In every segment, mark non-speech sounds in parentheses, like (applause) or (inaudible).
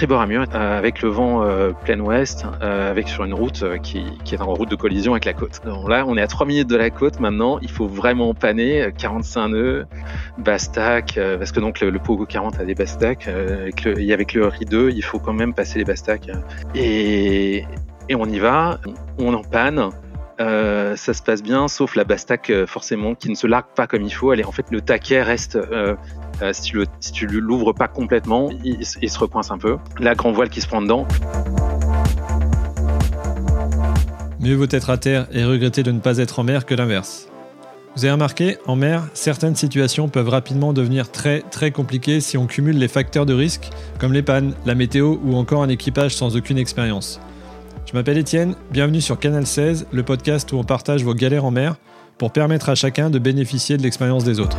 tribord à mur avec le vent plein ouest, avec sur une route qui, est en route de collision avec la côte. Là, on est à 3 minutes de la côte maintenant. Il faut vraiment paner 45 nœuds, Bastac, parce que donc le, Pogo 40 a des Bastac. avec le, et avec le RI 2, il faut quand même passer les Bastac. Et, et on y va, on en panne. Euh, ça se passe bien, sauf la Bastac euh, forcément qui ne se largue pas comme il faut. Elle est, en fait, le taquet reste euh, si tu le, si tu l'ouvres pas complètement, il, se recoince un peu. La grand voile qui se prend dedans. Mieux vaut être à terre et regretter de ne pas être en mer que l'inverse. Vous avez remarqué, en mer, certaines situations peuvent rapidement devenir très très compliquées si on cumule les facteurs de risque, comme les pannes, la météo ou encore un équipage sans aucune expérience. Je m'appelle Étienne, bienvenue sur Canal 16, le podcast où on partage vos galères en mer pour permettre à chacun de bénéficier de l'expérience des autres.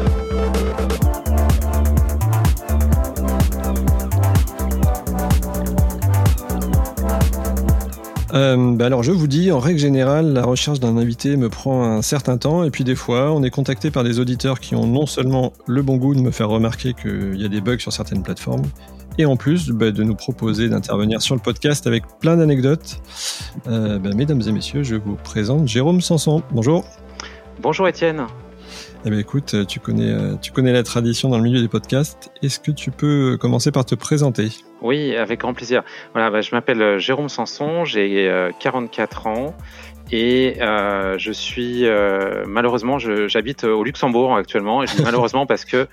Euh, bah alors je vous dis, en règle générale, la recherche d'un invité me prend un certain temps et puis des fois on est contacté par des auditeurs qui ont non seulement le bon goût de me faire remarquer qu'il y a des bugs sur certaines plateformes, et en plus bah, de nous proposer d'intervenir sur le podcast avec plein d'anecdotes. Euh, bah, mesdames et messieurs, je vous présente Jérôme Sanson. Bonjour. Bonjour Étienne. Eh bien, écoute, tu connais, euh, tu connais la tradition dans le milieu des podcasts. Est-ce que tu peux commencer par te présenter? Oui, avec grand plaisir. Voilà, bah, je m'appelle euh, Jérôme Sanson, j'ai 44 ans et je suis malheureusement, j'habite au Luxembourg actuellement. Malheureusement (laughs) parce que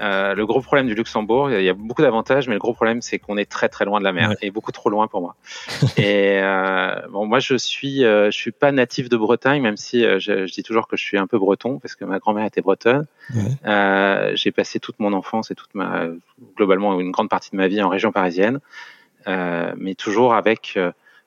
euh, le gros problème du Luxembourg, il y a beaucoup d'avantages, mais le gros problème, c'est qu'on est très très loin de la mer et beaucoup trop loin pour moi. (laughs) et euh, bon, moi, je suis, euh, je suis pas natif de Bretagne, même si euh, je, je, dis toujours que je suis un peu breton parce que ma grand-mère était bretonne. J'ai passé toute mon enfance et toute ma, globalement, une grande partie de ma vie en région parisienne, mais toujours avec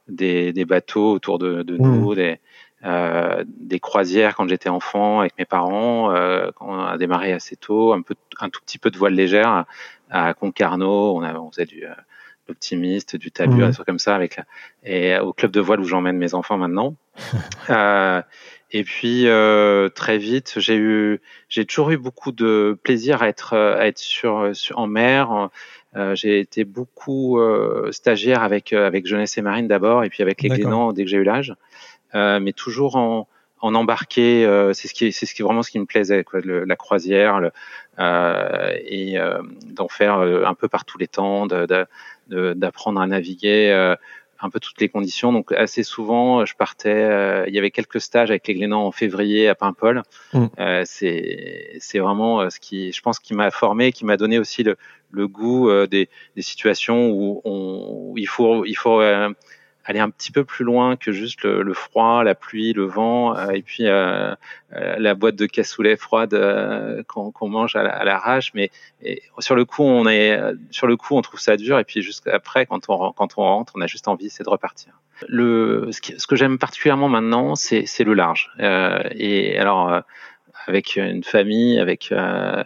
des, des, bateaux autour de, de nous, des euh, des croisières quand j'étais enfant avec mes parents, euh, quand on a démarré assez tôt, un peu, un tout petit peu de voile légère à, Concarneau, on, a, on faisait du euh, l'optimiste, du talus, mmh. des trucs comme ça, avec et au club de voile où j'emmène mes enfants maintenant. (laughs) euh, et puis euh, très vite, j'ai eu, j'ai toujours eu beaucoup de plaisir à être, à être sur, sur en mer. Euh, j'ai été beaucoup stagiaire avec avec jeunesse et marine d'abord, et puis avec les Glénans dès que j'ai eu l'âge. Euh, mais toujours en, en embarquer. Euh, c'est ce qui, c'est ce qui vraiment ce qui me plaisait, quoi, le, la croisière, le, euh, et d'en faire un peu par tous les temps, d'apprendre de, de, à naviguer un peu toutes les conditions. Donc assez souvent, je partais. il y avait quelques stages avec les Glénans en février à Paimpol. Mm. Euh, c'est c'est vraiment ce qui, je pense, qui m'a formé, qui m'a donné aussi le, le goût des, des situations où, on, où il faut il faut aller un petit peu plus loin que juste le, froid, la pluie, le vent, euh, et puis euh, euh, la boîte de cassoulet froide qu'on mange à l'arrache. Mais sur le coup, on est sur le coup, on trouve ça dur, et puis juste après, quand on quand on rentre, on a juste envie, c'est de repartir. Le ce, que j'aime particulièrement maintenant, c'est le large. et alors avec une famille, avec euh,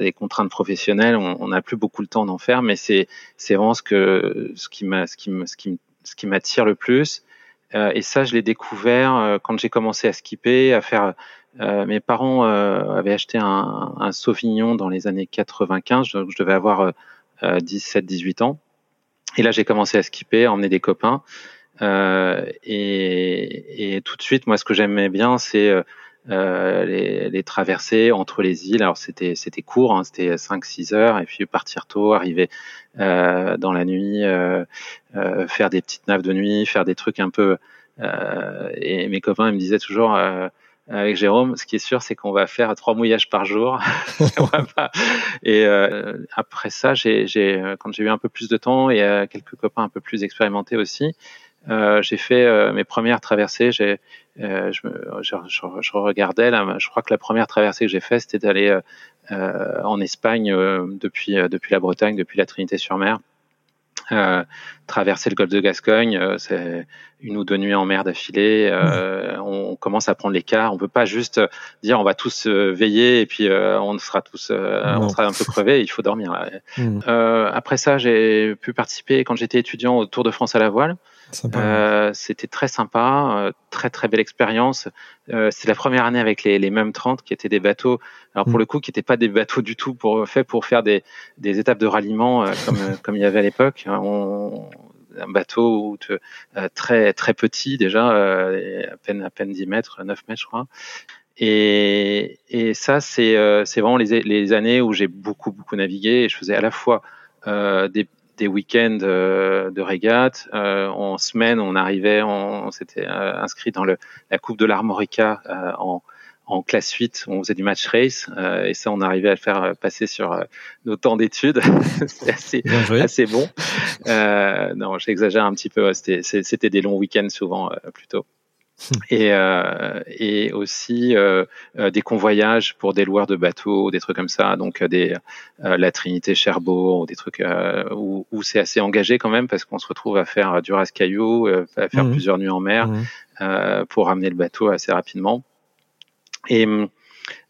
des contraintes professionnelles, on n'a plus beaucoup le temps d'en faire, mais c'est c'est vraiment ce que ce qui m'a ce qui me ce qui me ce qui m'attire le plus. Euh, et ça, je l'ai découvert euh, quand j'ai commencé à skipper, à faire. Euh, mes parents avaient acheté un, un, Sauvignon dans les années 95, je, je devais avoir 17-18 ans. Et là, j'ai commencé à skipper, à emmener des copains. Et, et, tout de suite, moi, ce que j'aimais bien, c'est euh, les, les, traversées entre les îles. Alors c'était c'était court, hein, c'était 5-6 heures, et puis partir tôt, arriver euh, dans la nuit, euh, euh, faire des petites naves de nuit, faire des trucs un peu. Euh, et mes copains ils me disaient toujours. avec Jérôme, ce qui est sûr, c'est qu'on va faire trois mouillages par jour. (laughs) et après ça, j'ai, quand j'ai eu un peu plus de temps et quelques copains un peu plus expérimentés aussi, euh, j'ai fait euh, mes premières traversées. J'ai, euh, je, je, je, regardais là. Je crois que la première traversée que j'ai faite, c'était d'aller en Espagne depuis depuis la Bretagne, depuis la Trinité-sur-Mer, traverser le golfe de Gascogne, c'est une ou deux nuits en mer d'affilée. On commence à prendre l'écart. On peut pas juste dire on va tous veiller et puis on sera tous, on sera un peu crevés. Il faut dormir. (laughs) Mmh. après ça, j'ai pu participer quand j'étais étudiant au Tour de France à la voile. Euh, c'était très sympa, euh, très très belle expérience. Euh, c'est la première année avec les, les mêmes 30 qui étaient des bateaux. Alors pour mm. le coup, qui n'étaient pas des bateaux du tout pour faits pour faire des, des étapes de ralliement comme (laughs) comme il y avait à l'époque. On, un bateau très très petit déjà, à peine à peine 10 mètres, 9 mètres je crois. Et, et ça c'est c'est vraiment les, les années où j'ai beaucoup beaucoup navigué et je faisais à la fois des, des week-ends euh, de régate. Euh, en semaine, on arrivait, on, s'était euh, inscrit dans le, la Coupe de l'Armorica en, en classe 8, on faisait du match race et ça, on arrivait à le faire passer sur nos temps d'études. (laughs) C'était assez, assez bon. non, j'exagère un petit peu. C'était des longs week-ends souvent plutôt. (laughs) et, euh, et aussi euh, euh, des convoyages pour des loueurs de bateaux, des trucs comme ça, donc des la Trinité Cherbourg, des trucs où, où c'est assez engagé quand même parce qu'on se retrouve à faire du rascaillou, à faire mmh. plusieurs nuits en mer mmh. pour ramener le bateau assez rapidement. Et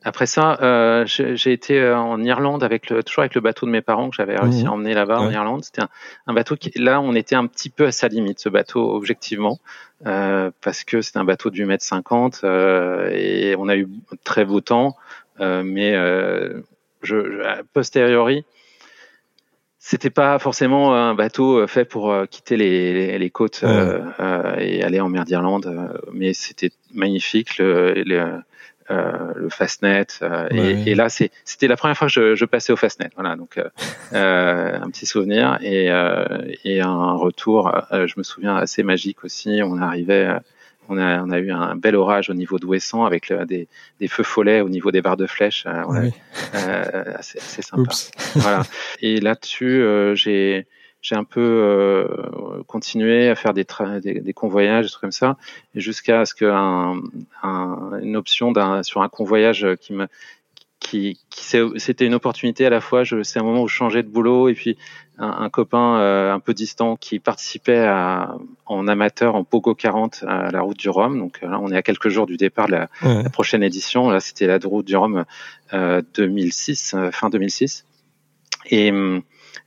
après ça, euh, j'ai été euh, en Irlande avec le, toujours avec le bateau de mes parents que j'avais réussi à emmener là-bas en Irlande. C'était un, bateau qui, là, on était un petit peu à sa limite, ce bateau, objectivement, euh, parce que c'était un bateau 8 mètres 50 euh, et on a eu très beau temps, euh, mais euh, je, je, posteriori, c'était pas forcément un bateau fait pour quitter les, les, côtes et aller en mer d'Irlande, mais c'était magnifique. Le, le, euh, le Fastnet. Euh, et, et, là, c'était la première fois que je, je, passais au Fastnet. Voilà, donc euh, (laughs) un petit souvenir et, et un retour. je me souviens assez magique aussi. On arrivait. On a, on a, eu un bel orage au niveau d'Ouessant avec le, des, des, feux follets au niveau des barres de flèches. Euh, assez, assez, (laughs) sympa. voilà. Et là-dessus, j'ai j'ai un peu euh, continué à faire des, des, des, convoyages, des trucs comme ça, jusqu'à ce qu'une un, option sur un convoyage qui me qui, qui c'était une opportunité à la fois. C'est un moment où je changeais de boulot et puis un, un copain euh, un peu distant qui participait à, en amateur en Pogo 40 à la route du Rhum. Donc là, on est à quelques jours du départ de la, la prochaine édition. Là, c'était la route du Rhum euh, 2006, euh, fin 2006. Et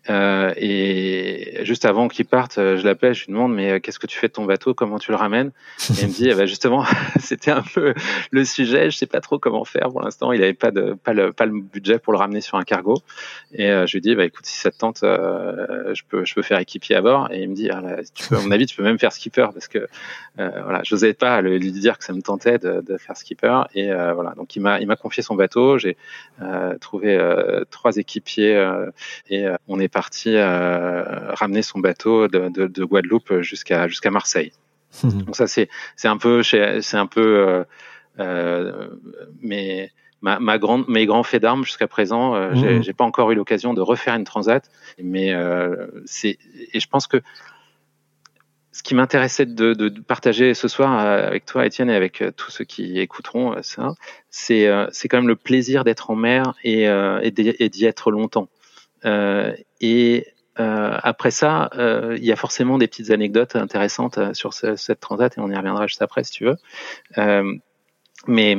euh, et juste avant qu'il parte, euh, je l'appelle, je lui demande mais euh, qu'est-ce que tu fais de ton bateau, comment tu le ramènes? Et il me dit eh ben, justement (laughs) c'était un peu le sujet, je sais pas trop comment faire pour l'instant. Il avait pas de pas le pas le budget pour le ramener sur un cargo. Et je lui dis bah écoute si ça te tente, je peux je peux faire équipier à bord. Et il me dit ah, à mon avis tu peux même faire skipper parce que voilà j'osais pas lui dire que ça me tentait de, de faire skipper. Et voilà donc il m'a il m'a confié son bateau. J'ai trouvé trois équipiers et on est parti euh, ramener son bateau de, Guadeloupe jusqu'à jusqu'à Marseille. Mhm. Donc ça c'est c'est un peu c'est un peu euh, euh, mais ma, grande, mes grands faits d'armes jusqu'à présent, mhm. j'ai pas encore eu l'occasion de refaire une transat, mais c'est et je pense que ce qui m'intéressait de, de, partager ce soir avec toi, Étienne, et avec tous ceux qui écouteront ça, c'est c'est quand même le plaisir d'être en mer et, et d'y être longtemps. Euh, et euh, après ça, euh, il y a forcément des petites anecdotes intéressantes sur cette transat et on y reviendra juste après si tu veux. mais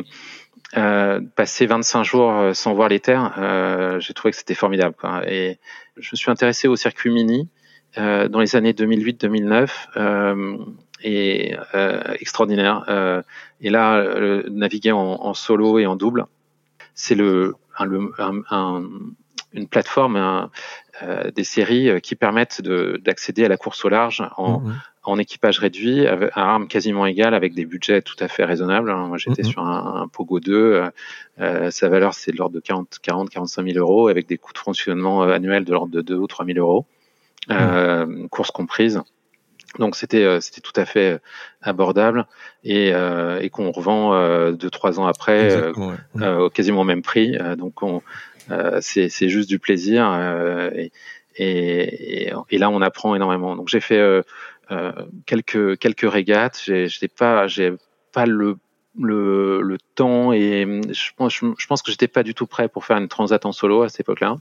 euh, passer 25 jours sans voir les terres, euh, j'ai trouvé que c'était formidable. Quoi. Et je me suis intéressé au circuit mini euh, dans les années 2008-2009 et extraordinaire. et là, naviguer en, solo et en double, c'est le un, un, une plateforme, euh, des séries euh, qui permettent d'accéder à la course au large en, mmh, mmh. en équipage réduit, à armes quasiment égales, avec des budgets tout à fait raisonnables. Hein. Moi, j'étais mmh, sur un, Pogo 2, euh, sa valeur c'est de l'ordre de 40, 40, 45 000 euros, avec des coûts de fonctionnement annuels de l'ordre de 2 ou 3 000 euros, course comprise. Donc c'était c'était tout à fait abordable et, et qu'on revend deux trois ans après au quasiment au même prix. donc on euh, c'est juste du plaisir euh, et, et, et, là on apprend énormément. Donc j'ai fait euh, quelques quelques régates. J'ai pas j'ai pas le le, le, temps et je pense, je, pense que j'étais pas du tout prêt pour faire une transat en solo à cette époque-là.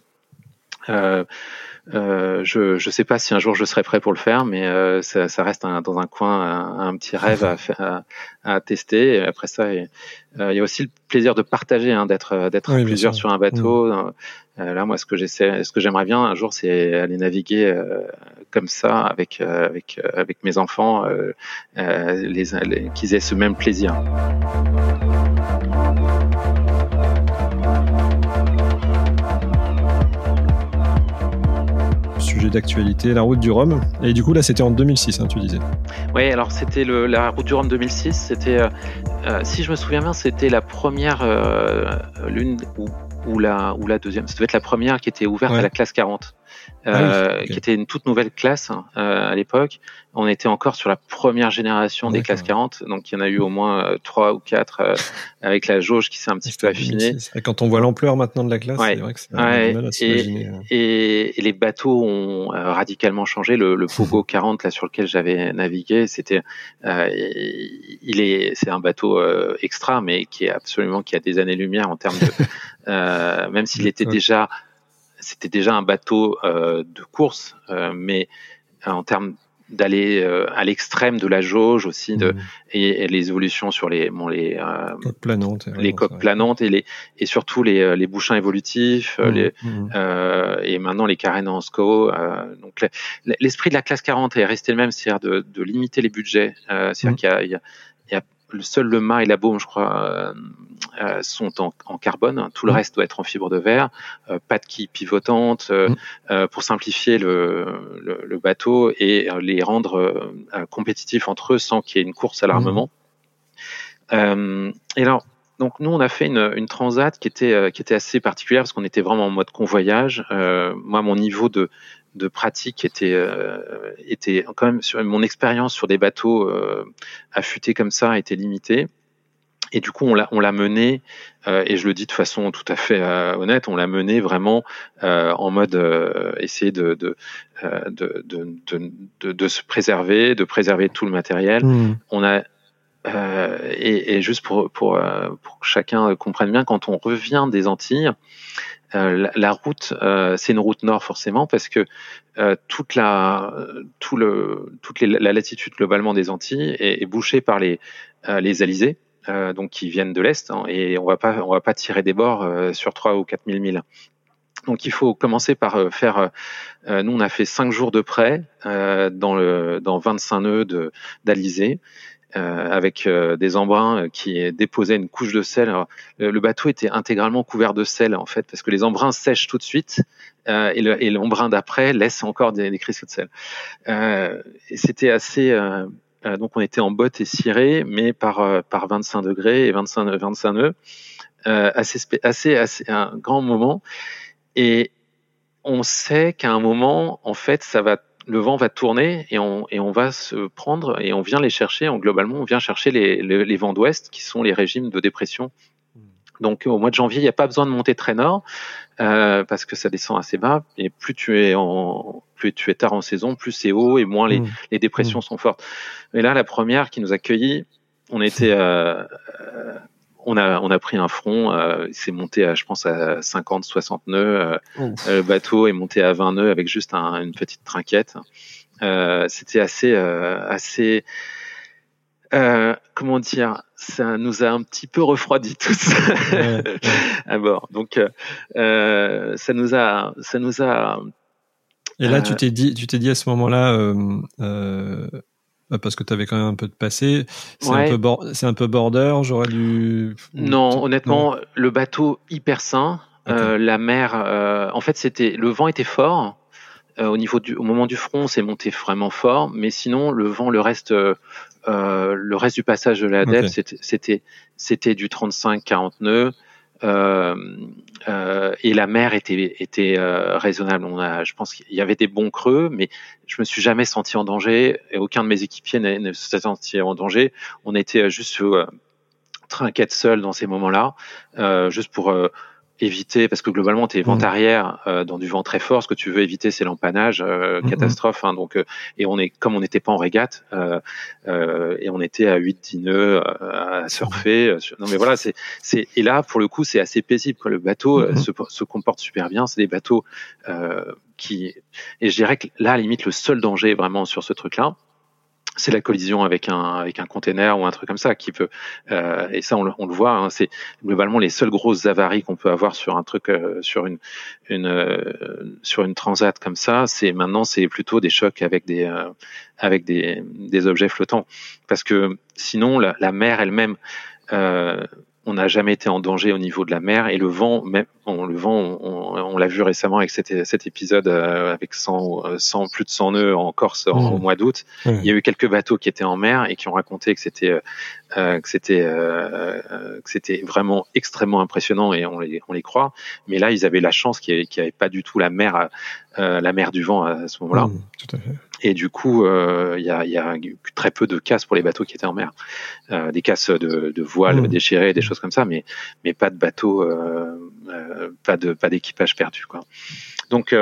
Euh, je ne sais pas si un jour je serai prêt pour le faire, mais euh, ça, ça, reste un, dans un coin un, un petit rêve à, à, à, tester. Et après ça, il y a aussi le plaisir de partager, hein, d'être d'être plusieurs sur un bateau. Mm. Euh, là, moi, ce que j'essaie, ce que j'aimerais bien un jour, c'est aller naviguer euh, comme ça avec avec avec mes enfants, les, les qu'ils aient ce même plaisir. D'actualité, la route du Rhum. Et du coup, là, c'était en 2006, hein, tu disais. Oui, alors c'était la route du Rhum 2006. C'était, euh, euh, si je me souviens bien, c'était la première, euh, l'une ou, ou, la, ou la deuxième. Ça devait être la première qui était ouverte à la classe 40. Ah euh, qui était une toute nouvelle classe hein, euh, à l'époque. On était encore sur la première génération des classes 40, donc il y en a eu au moins euh, trois ou quatre (laughs) avec la jauge qui s'est un petit peu affinée. Et quand on voit l'ampleur maintenant de la classe, c'est vrai que c'est ouais. mal à et, hein. et, et, les bateaux ont radicalement changé. Le, le Pogo (laughs) 40 là sur lequel j'avais navigué, c'était, il est, c'est un bateau extra, mais qui est absolument qui a des années-lumière en termes de, (laughs) même s'il était déjà c'était déjà un bateau euh, de course, euh, mais euh, en termes d'aller à l'extrême de la jauge aussi de, mmh. et, les évolutions sur les bon, les coques planantes les coques planantes et les et surtout les, les bouchins évolutifs mmh. les, mmh. et maintenant les carènes en SCO donc l'esprit de la classe 40 est resté le même c'est-à-dire de, de limiter les budgets c'est-à-dire qu'il y a, il y a seul le mât et la baume, je crois, euh, euh, sont en, en, carbone. Tout le mmh. reste doit être en fibre de verre. Euh, pas de quille pivotante mmh. pour simplifier le, le, le, bateau et les rendre compétitifs entre eux sans qu'il y ait une course à l'armement. Mmh. et alors, donc nous, on a fait une, une transat qui était qui était assez particulière parce qu'on était vraiment en mode convoyage. Euh, moi, mon niveau de de pratique était euh, était quand même sur mon expérience sur des bateaux euh, affûtés comme ça était limitée et du coup on l'a on l'a mené euh, et je le dis de façon tout à fait euh, honnête on l'a mené vraiment euh, en mode essayer de de, de de, de, de, se préserver de préserver tout le matériel mmh. on a et, et, juste pour, pour, pour que chacun comprenne bien, quand on revient des Antilles, euh, la, route, euh, c'est une route nord forcément parce que euh, toute la, tout le, toute la latitude globalement des Antilles est, bouchée par les, les alizés, donc qui viennent de l'est, hein, et on va pas, on va pas tirer des bords sur 3 ou 4 000 milles. Donc il faut commencer par faire. nous, on a fait 5 jours de près dans le dans 25 nœuds d'alizé. Euh, avec euh, des embruns euh, qui déposaient une couche de sel. le bateau était intégralement couvert de sel en fait, parce que les embruns sèchent tout de suite et l'embrun d'après laisse encore des, des, de sel. c'était assez donc on était en botte et ciré, mais par par 25 degrés et 25 25 nœuds, assez assez assez un grand moment. Et on sait qu'à un moment, en fait, ça va le vent va tourner et on, et on va se prendre et on vient les chercher. En, globalement, on vient chercher les, les, vents d'ouest qui sont les régimes de dépression. Hmm. Donc au mois de janvier, il n'y a pas besoin de monter très nord euh, parce que ça descend assez bas. Et plus tu es en plus tu es tard en saison, plus c'est haut et moins les, hmm. les dépressions hmm. sont fortes. Et là, la première qui nous accueillit, on était euh, on a on a pris un front, euh, c'est monté à je pense à 50 60 nœuds, euh, le bateau est monté à 20 nœuds avec juste une petite trinquette. Euh, c'était assez assez comment dire, ça nous a un petit peu refroidi (laughs) tous à bord. Donc ça nous a ça nous a et là, tu t'es dit, tu t'es dit à ce moment-là, euh, parce que tu avais quand même un peu de passé. C'est un, peu un peu border, j'aurais dû. Non, honnêtement, le bateau hyper sain. Euh, la mer, euh, en fait, c'était le vent était fort. Euh, au niveau du, au moment du front, c'est monté vraiment fort, mais sinon le vent, le reste, le reste du passage de la dette, c'était c'était du 35-40 nœuds. Euh, euh, et la mer était, était euh, raisonnable. On a, je pense qu'il y avait des bons creux, mais je me suis jamais senti en danger. Et aucun de mes équipiers ne s'est senti en danger. On était juste trinquette seul dans ces moments-là, juste pour éviter, parce que globalement, tu es vent mmh. arrière euh, dans du vent très fort. Ce que tu veux éviter, c'est l'empannage, euh, mmh, mmh. catastrophe. Hein, donc, et on est comme on n'était pas en régate et on était à 8-10 nœuds à surfer. non, mais voilà, c'est c'est et là pour le coup, c'est assez paisible. Quoi. Le bateau se, se, comporte super bien. C'est des bateaux qui et je dirais que là, à la limite, le seul danger vraiment sur ce truc-là, c'est la collision avec un avec un container ou un truc comme ça qui peut euh, et ça on le, on le voit hein, c'est globalement les seules grosses avaries qu'on peut avoir sur un truc euh, sur une une euh, sur une transat comme ça c'est maintenant c'est plutôt des chocs avec des euh, avec des des objets flottants. Parce que sinon la, la mer elle-même on n'a jamais été en danger au niveau de la mer et le vent, même on, le vent, on, l'a vu récemment avec cet, cet épisode euh, avec 100, 100, plus de 100 nœuds en Corse au mmh. mois d'août. Mmh. Il y a eu quelques bateaux qui étaient en mer et qui ont raconté que c'était euh, que c'était euh, que c'était vraiment extrêmement impressionnant et on les on les croit. Mais là, ils avaient la chance qu'il n'y avait, avait, pas du tout la mer la mer du vent à ce moment-là. Mmh, tout à fait. Et du coup, euh, il y, a, y, a, très peu de casses pour les bateaux qui étaient en mer. Euh, des casses de, de voiles mmh. déchirées, des choses comme ça, mais, mais pas de bateaux, euh, pas de pas d'équipage perdu. Quoi. Donc,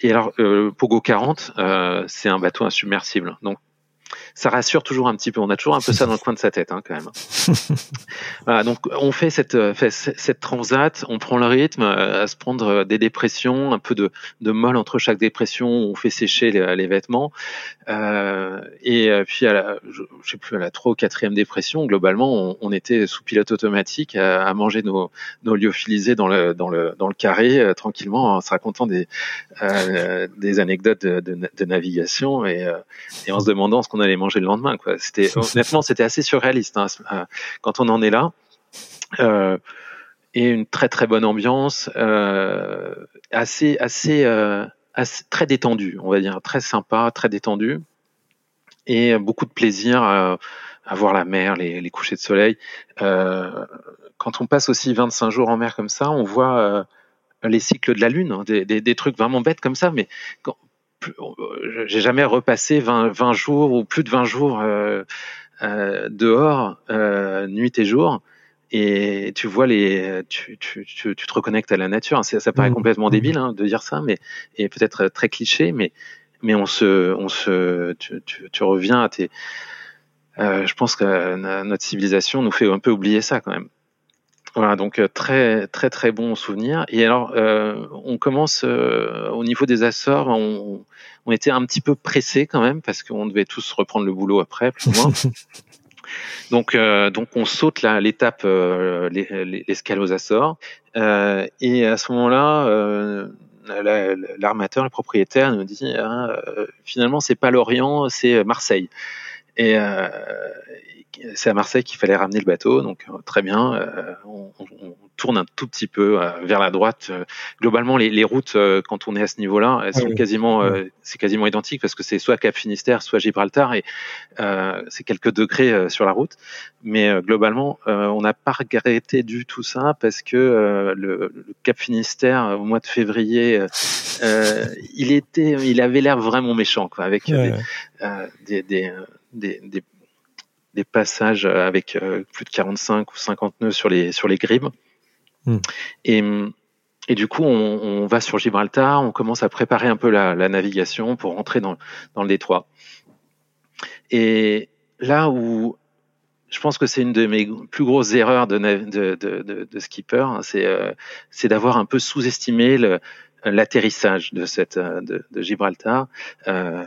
et alors, Pogo 40, c'est un bateau insubmersible. Donc, ça rassure toujours un petit peu. On a toujours un peu ça dans le coin de sa tête, hein, quand même. (laughs) voilà, donc on fait cette, euh, fait cette transat, on prend le rythme euh, à se prendre euh, des dépressions, un peu de, de molle entre chaque dépression. On fait sécher les, les vêtements. Euh, et puis à la, je, sais plus à la trois ou quatrième dépression, globalement, on, on était sous pilote automatique à, à, manger nos, nos lyophilisés dans le dans le dans le carré euh, tranquillement en se racontant des euh, des anecdotes de, de, de navigation et, et en se demandant ce qu'on allait manger le lendemain. Quoi. C'était honnêtement, c'était assez surréaliste hein, euh, quand on en est là. Euh, et une très très bonne ambiance, euh, assez, assez, euh, assez très détendue, on va dire, très sympa, très détendue, et beaucoup de plaisir à, à voir la mer, les, les couchers de soleil. Quand on passe aussi 25 jours en mer comme ça, on voit les cycles de la lune, hein, des, des, des, trucs vraiment bêtes comme ça, mais quand, j'ai jamais repassé 20, 20, jours ou plus de 20 jours euh, euh, dehors, euh, nuit et jour, et tu vois les, tu, tu, tu, tu te reconnectes à la nature. Ça, ça paraît mmh. complètement mmh. débile hein, de dire ça, mais et peut-être très cliché, mais mais on se, on se, tu, tu, tu reviens à tes. Euh, je pense que notre civilisation nous fait un peu oublier ça quand même. Voilà, donc euh, très très très bon souvenir. Et alors, euh, on commence euh, au niveau des Açores, on, on, était un petit peu pressé quand même parce qu'on devait tous reprendre le boulot après, plus ou moins. (laughs) donc euh, donc on saute l'étape euh, l'escale aux Açores. et à ce moment-là, l'armateur, le propriétaire nous dit ah, finalement c'est pas l'Orient, c'est Marseille. Et, c'est à Marseille qu'il fallait ramener le bateau, donc euh, très bien. Euh, on, on, tourne un tout petit peu euh, vers la droite. globalement, les, les, routes, quand on est à ce niveau-là, elles sont quasiment, c'est quasiment identique parce que c'est soit Cap Finistère, soit Gibraltar, et c'est quelques degrés sur la route. Mais globalement, on n'a pas regretté du tout ça parce que le, le, Cap Finistère, au mois de février, il était, il avait l'air vraiment méchant, quoi, avec des, des, des, des des passages avec euh, plus de 45 ou 50 nœuds sur les, sur les grimes. Hmm. Et, et du coup, on, on, va sur Gibraltar, on commence à préparer un peu la, la navigation pour rentrer dans, dans le détroit. Et là où je pense que c'est une de mes plus grosses erreurs de, de, de, de skipper, hein, c'est euh, d'avoir un peu sous-estimé l'atterrissage de cette de, de Gibraltar. Euh,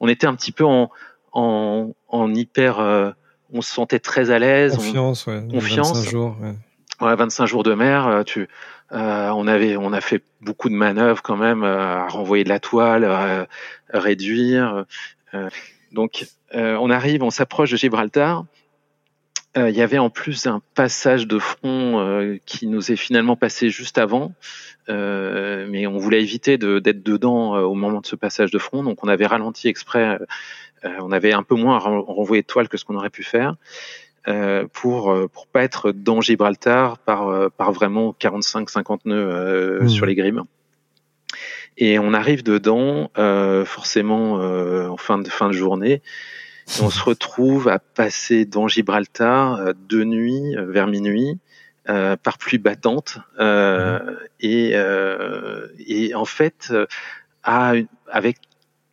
on était un petit peu en, en, en hyper. Euh, on se sentait très à l'aise. Confiance, ouais. Confiance. 25 jours. Ouais. 25 jours de mer. Euh, tu, euh, on avait, on a fait beaucoup de manœuvres quand même à renvoyer de la toile, à, réduire. donc, on arrive, on s'approche de Gibraltar. Il y avait en plus un passage de front qui nous est finalement passé juste avant, mais on voulait éviter d'être dedans au moment de ce passage de front, donc on avait ralenti exprès euh, on avait un peu moins renvoyé de toile que ce qu'on aurait pu faire. Euh, pour euh, pour pas être dans Gibraltar par par vraiment 45-50 nœuds mmh. sur les grimes. Et on arrive dedans forcément en fin de fin de journée. on se retrouve à passer dans Gibraltar de nuit vers minuit par pluie battante et, et en fait à, avec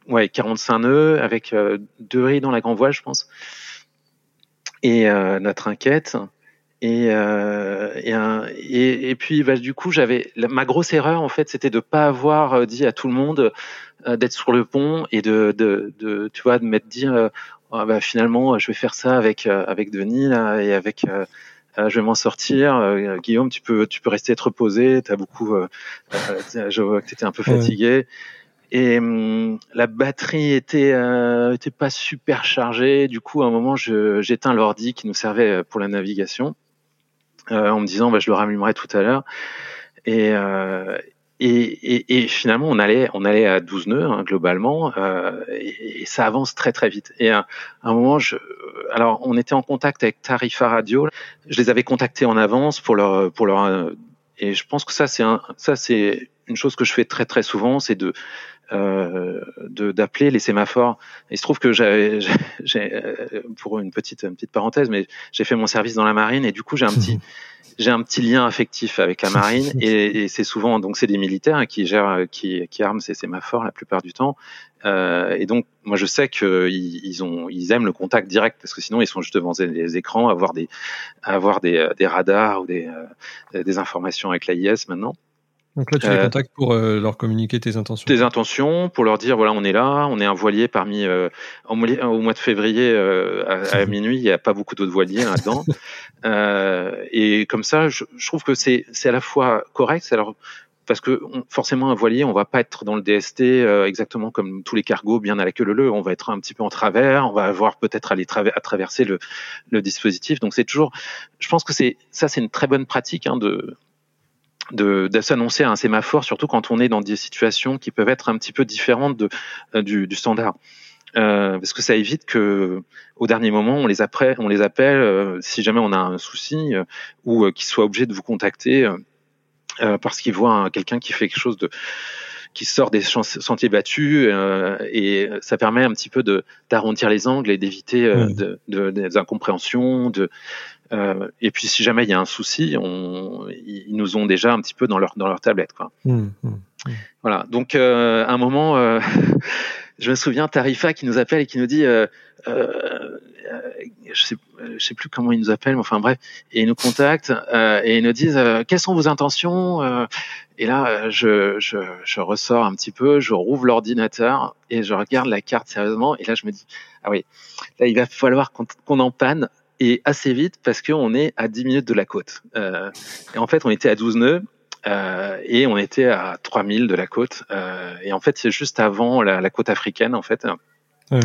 ouais 45 nœuds avec deux raies dans la grand voile je pense et notre inquiète et, euh, et, et, puis bah, du coup j'avais ma grosse erreur en fait c'était de pas avoir euh, dit à tout le monde euh, d'être sur le pont et de, de, de tu vois de m'être dit euh, oh, bah, finalement je vais faire ça avec avec Denis là, et avec je vais m'en sortir. Guillaume tu peux tu peux rester être reposé t'as beaucoup je vois que t'étais un peu fatigué. Et hum, la batterie était était pas super chargée. Du coup à un moment j'éteins l'ordi qui nous servait pour la navigation euh, en me disant bah, je le rallumerai tout à l'heure. Et, euh, et, et, et, finalement, on allait, on allait à 12 nœuds hein, globalement, euh, et, et, ça avance très très vite. Et à, un moment, je, alors on était en contact avec Tarifa Radio. Je les avais contactés en avance pour leur, pour leur, et je pense que ça c'est un, ça c'est une chose que je fais très très souvent, c'est de euh, d'appeler les sémaphores. Il se trouve que j'avais, (laughs) euh, pour une petite, une petite parenthèse, mais j'ai fait mon service dans la marine et du coup j'ai un petit, (laughs) j'ai un petit lien affectif avec la marine (laughs) et, et c'est souvent donc c'est des militaires qui gèrent, qui, qui arment ces sémaphores la plupart du temps. Euh, et donc moi je sais qu'ils ils ont, ils aiment le contact direct parce que sinon ils sont juste devant les écrans, avoir des, avoir des, des radars ou des, euh, des informations avec l'AIS maintenant. Donc là, tu les euh, contactes pour euh, leur communiquer tes intentions. Tes intentions, pour leur dire voilà, on est là, on est un voilier parmi. Euh, au mois de février à, (laughs) minuit, il n'y a pas beaucoup d'autres voiliers là-dedans. (laughs) et comme ça, je, trouve que c'est c'est à la fois correct, alors parce que forcément un voilier, on va pas être dans le DST exactement comme tous les cargos, bien à la queue leu. On va être un petit peu en travers, on va avoir peut-être aller à traverser le, le dispositif. Donc c'est toujours, je pense que c'est ça, c'est une très bonne pratique hein, de de, de s'annoncer à un sémaphore, surtout quand on est dans des situations qui peuvent être un petit peu différentes de, euh, du, du, standard. Euh, parce que ça évite que au dernier moment on les, appelle, on les appelle euh, si jamais on a un souci euh, ou qu'ils soient obligés de vous contacter parce qu'ils voient quelqu'un qui fait quelque chose de qui sort des sentiers battus et ça permet un petit peu de d'arrondir les angles et d'éviter de, de, des incompréhensions de euh, et puis si jamais il y a un souci, on, ils nous ont déjà un petit peu dans leur dans leur tablette quoi. Mmh, mmh, mmh. Voilà. Donc euh, à un moment, euh, (laughs) je me souviens Tarifa qui nous appelle et qui nous dit, euh, euh, je sais je sais plus comment ils nous appellent, mais enfin bref, et ils nous contactent et ils nous disent quelles sont vos intentions? et là, je, je, je ressors un petit peu, je rouvre l'ordinateur et je regarde la carte sérieusement. Et là, je me dis ah oui, là il va falloir qu'on en panne et assez vite parce qu'on est à 10 minutes de la côte. Euh, et en fait, on était à 12 nœuds euh, et on était à 3000 de la côte. Euh, et en fait, c'est juste avant la, la, côte africaine, en fait.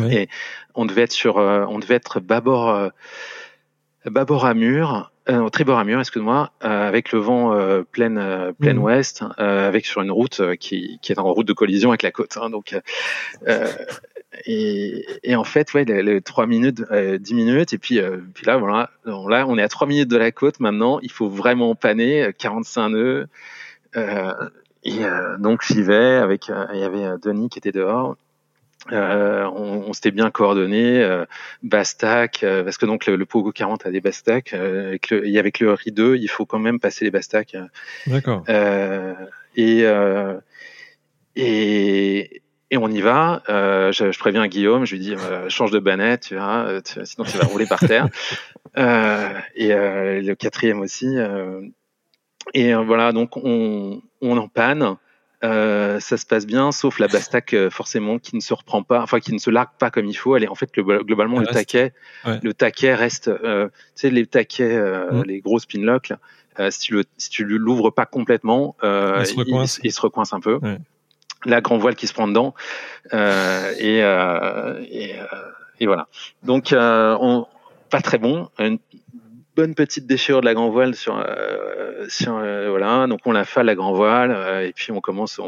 Et on devait être sur, euh, on devait être bâbord, euh, bâbord à mur, euh, tribord à mur, excuse-moi, euh, avec le vent euh, plein, euh, plein mmh. ouest, avec sur une route qui, qui est en route de collision avec la côte. Hein, donc, et, et, en fait, ouais, les, 3 minutes, euh, 10 minutes, et puis, euh, puis là, voilà, là, on est à 3 minutes de la côte maintenant. Il faut vraiment paner, 45 nœuds. Euh, et donc j'y vais avec, il y avait Denis qui était dehors. Euh, on, on s'était bien coordonné, euh, Bastac, parce que donc le, le, Pogo 40 a des Bastac, avec le, et avec le RI 2, il faut quand même passer les Bastac. D'accord. et, et, et on y va. Euh, je, je, préviens Guillaume, je lui dis euh, change de banette, tu vois, euh, sinon tu vas rouler par terre. (laughs) Euh, et euh, le quatrième aussi. et voilà, donc on, on en panne. ça se passe bien, sauf la Bastac forcément qui ne se reprend pas, enfin qui ne se largue pas comme il faut. Elle est en fait globalement le taquet, le taquet reste, tu sais les taquets, mmh. les gros spinlocks. Si tu le si tu l'ouvres pas complètement, il se, il, il, se recoince un peu. Ouais la grand voile qui se prend dedans euh, et, euh, euh, et, voilà. Donc on, pas très bon, bonne petite déchirure de la grand voile sur, euh, sur euh, voilà donc on la fait la grand voile euh, et puis on commence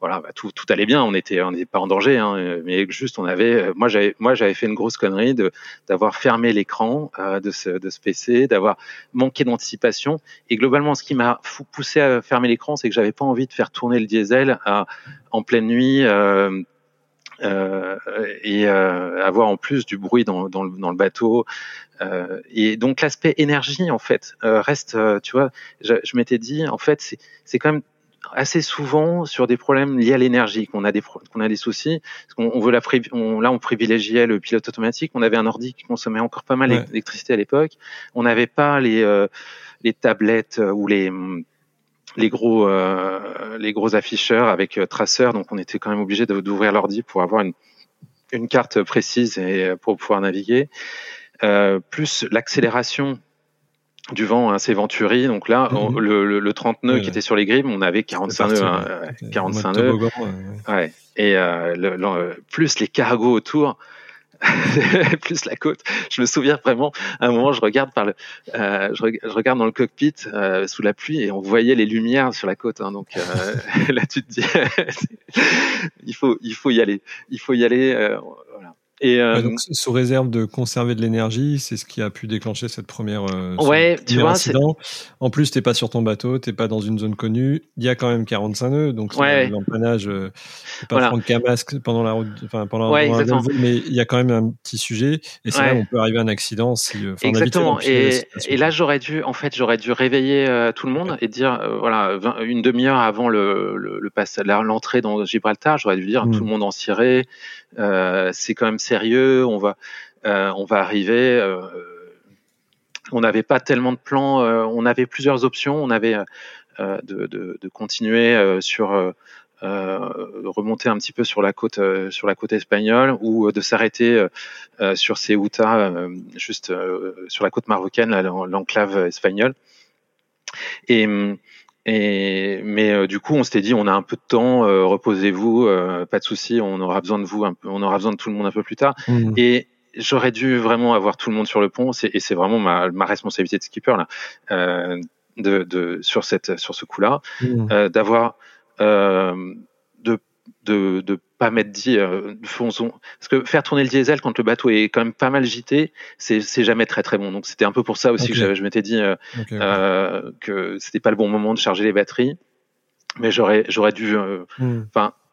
voilà bah, tout, allait bien on était on n'était pas en danger hein, mais juste on avait moi j'avais moi j'avais fait une grosse connerie de d'avoir fermé l'écran de ce de ce PC d'avoir manqué d'anticipation et globalement ce qui m'a poussé à fermer l'écran c'est que j'avais pas envie de faire tourner le diesel en pleine nuit et avoir en plus du bruit dans, dans, le, dans le bateau. et donc l'aspect énergie en fait reste, tu vois, je, je m'étais dit en fait c'est quand même assez souvent sur des problèmes liés à l'énergie qu'on a des qu'on a des soucis. Parce qu'on on veut la on, là on privilégiait le pilote automatique. On avait un ordi qui consommait encore pas mal d'électricité à l'époque. On n'avait pas les euh, les tablettes euh, ou les les gros euh, les gros afficheurs avec traceur. Donc on était quand même obligé d'ouvrir l'ordi pour avoir une une carte précise et pour pouvoir naviguer. plus l'accélération du vent, hein, c'est Venturi. Donc là, mhm. le, le, 30 nœuds qui était sur les grilles, on avait 45 nœuds. 45 hein, nœuds. ouais. Et euh, le, plus les cargos autour, (laughs) plus la côte. Je me souviens vraiment, à un moment, je regarde par le, euh, je, regarde dans le cockpit euh, sous la pluie et on voyait les lumières sur la côte. Hein, donc euh, (laughs) là, tu te dis, (laughs) il faut, il faut y aller. Il faut y aller. Et euh, donc, sous réserve de conserver de l'énergie, c'est ce qui a pu déclencher cette première. Euh, ouais, tu vois. Incident. En plus, t'es pas sur ton bateau, t'es pas dans une zone connue. Il y a quand même 45 nœuds, donc ouais. l'empannage. Euh, pas voilà. prendre qu'un masque pendant la route, enfin pendant, ouais, la mais il y a quand même un petit sujet. Et c'est là où on peut arriver à un accident si. Euh, exactement. Et, et, là, j'aurais dû, en fait, j'aurais dû réveiller euh, tout le monde et dire, voilà, une demi-heure avant le, le, le l'entrée dans Gibraltar, j'aurais dû dire, hmm. tout le monde en cirait. c'est quand même on va, euh, on va arriver. Euh, on n'avait pas tellement de plans, euh, on avait plusieurs options. On avait de, continuer sur remonter un petit peu sur la côte sur la côte espagnole ou de s'arrêter sur Ceuta juste sur la côte marocaine l'enclave espagnole et et mais du coup, on s'était dit, on a un peu de temps, reposez-vous, pas de souci, on aura besoin de vous, un peu, on aura besoin de tout le monde un peu plus tard. Mmh. Et j'aurais dû vraiment avoir tout le monde sur le pont, et c'est vraiment ma, ma, responsabilité de skipper là, euh, de, de, sur cette sur ce coup-là, mmh. euh, d'avoir euh, de de de pas mettre dit euh, parce que faire tourner le diesel quand le bateau est quand même pas mal gité c'est c'est jamais très très bon. Donc c'était un peu pour ça aussi que je m'étais dit euh, euh, que c'était pas le bon moment de charger les batteries. Mais j'aurais j'aurais dû euh, mmh.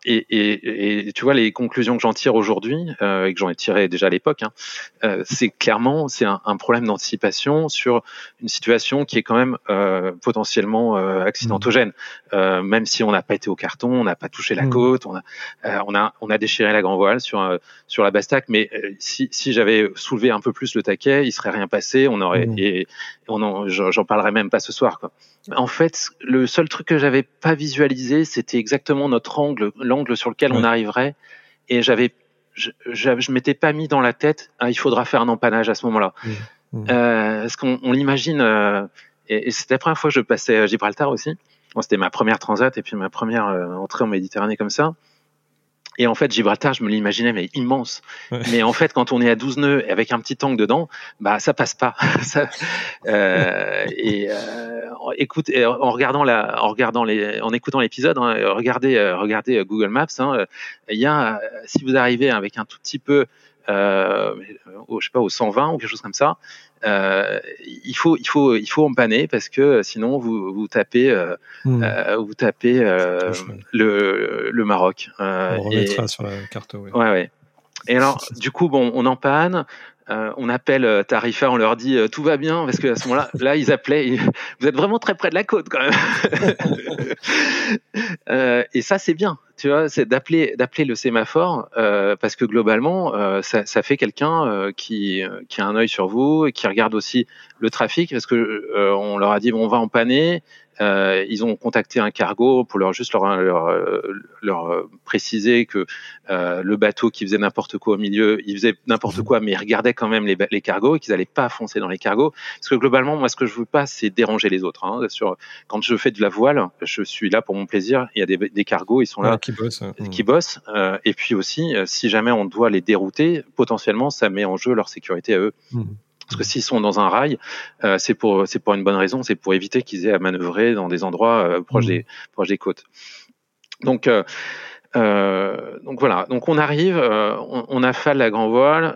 Et, et, et, tu vois les conclusions que j'en tire aujourd'hui euh, et que j'en ai tiré déjà à l'époque, hein, euh, c'est clairement c'est un, un, problème d'anticipation sur une situation qui est quand même euh, potentiellement euh, accidentogène. Euh, même si on n'a pas été au carton, on n'a pas touché la mmh. côte, on a, euh, on a on a déchiré la grand voile sur sur la Bastac, mais si, si j'avais soulevé un peu plus le taquet, il serait rien passé, on aurait mmh. et on j'en parlerai même pas ce soir quoi. En fait, le seul truc que j'avais pas visualisé, c'était exactement notre angle l'angle sur lequel on arriverait. Et j'avais, je, je, m'étais pas mis dans la tête, ah, il faudra faire un empannage à ce moment-là. Mmh. Mmh. Euh, parce qu'on on l'imagine, euh, et, c'était la première fois que je passais à Gibraltar aussi. Bon, c'était ma première transat et puis ma première euh, entrée en Méditerranée comme ça. Et en fait, Gibraltar, je me l'imaginais, mais immense. Mais en fait, quand on est à 12 nœuds avec un petit tank dedans, bah ça passe pas. (laughs) ça, euh, et euh, écoute, en regardant la, en regardant les, en écoutant l'épisode, hein, regardez, euh, regardez Google Maps. Hein, il y a, si vous arrivez avec un tout petit peu euh, au, je sais pas, au 120 ou quelque chose comme ça. Euh, il faut, il faut, il faut empanner parce que sinon vous, vous tapez, euh, hmm. euh vous tapez euh, le, le Maroc. Euh, on remettra sur la carte. Oui. Ouais, ouais. Et alors, (laughs) du coup, bon, on empanne. Euh, on appelle euh, Tarifa, on leur dit euh, tout va bien parce qu'à ce moment-là, (laughs) là ils appelaient. vous êtes vraiment très près de la côte quand même. (laughs) et ça c'est bien, tu vois, c'est d'appeler d'appeler le sémaphore parce que globalement ça, ça, fait quelqu'un qui qui a un œil sur vous et qui regarde aussi le trafic parce que on leur a dit bon, on va en panner. Euh, ils ont contacté un cargo pour leur juste leur, leur, leur préciser que euh, le bateau qui faisait n'importe quoi au milieu, il faisait n'importe mhm. quoi, mais il regardait quand même les, les cargos et qu'ils n'allaient pas foncer dans les cargos. Parce que globalement, moi, ce que je veux pas, c'est déranger les autres. Hein. Sur, quand je fais de la voile, je suis là pour mon plaisir. Il y a des, des cargos, ils sont là, qui bossent. Qui bossent. Euh, et puis aussi, si jamais on doit les dérouter, potentiellement, ça met en jeu leur sécurité à eux. Mhm. Parce que s'ils sont dans un rail, euh, c'est pour c'est pour une bonne raison, c'est pour éviter qu'ils aient à manœuvrer dans des endroits euh, proches mmh. des proches des côtes. Donc euh, donc voilà, donc on arrive, on, on, affale la grand voile,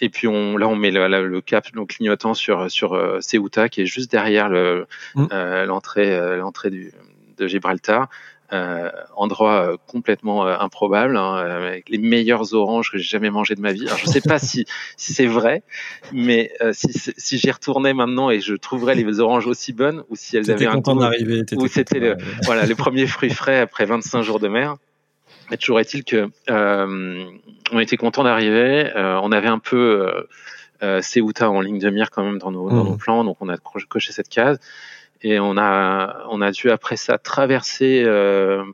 et puis on, là on met le, le cap, donc clignotant sur sur Ceuta qui est juste derrière mmh. l'entrée l'entrée de Gibraltar. Endroit complètement improbable, hein, avec les meilleurs oranges que j'ai jamais mangé de ma vie. Alors, je sais pas si, si c'est vrai, mais si, si j'y retournais maintenant et je trouverais les oranges aussi bonnes, ou si elles avaient un content d'arriver, ou c'était le, voilà les premiers fruits frais après 25 jours de mer. Mais toujours est-il que euh, on était content d'arriver. Euh, on avait un peu euh, euh, Ceuta en ligne de mire quand même dans nos, dans nos mmh. plans, donc on a coché cette case et on a on a dû après ça traverser. Euh,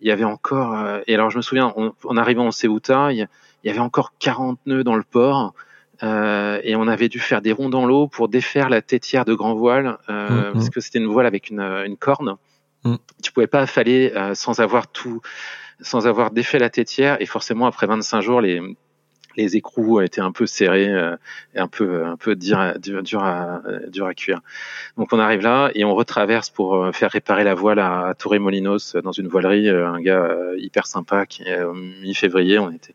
il y avait encore et alors je me souviens, en arrivant en Ceuta, il y, avait encore 40 nœuds dans le port. Euh, et on avait dû faire des ronds dans l'eau pour défaire la tétière de grand voile euh, mmh, parce que c'était une voile avec une, une corne. Mmh. Tu pouvais pas affaler euh, sans avoir tout sans avoir défait la tétière et forcément après 25 jours les les écrous étaient un peu serrés euh, et un peu un peu dur, dur, dur, à dur à cuire. Donc on arrive là et on retraverse pour euh, faire réparer la voile à, Torre Molinos dans une voilerie. Euh, un gars hyper sympa qui mi-février, on était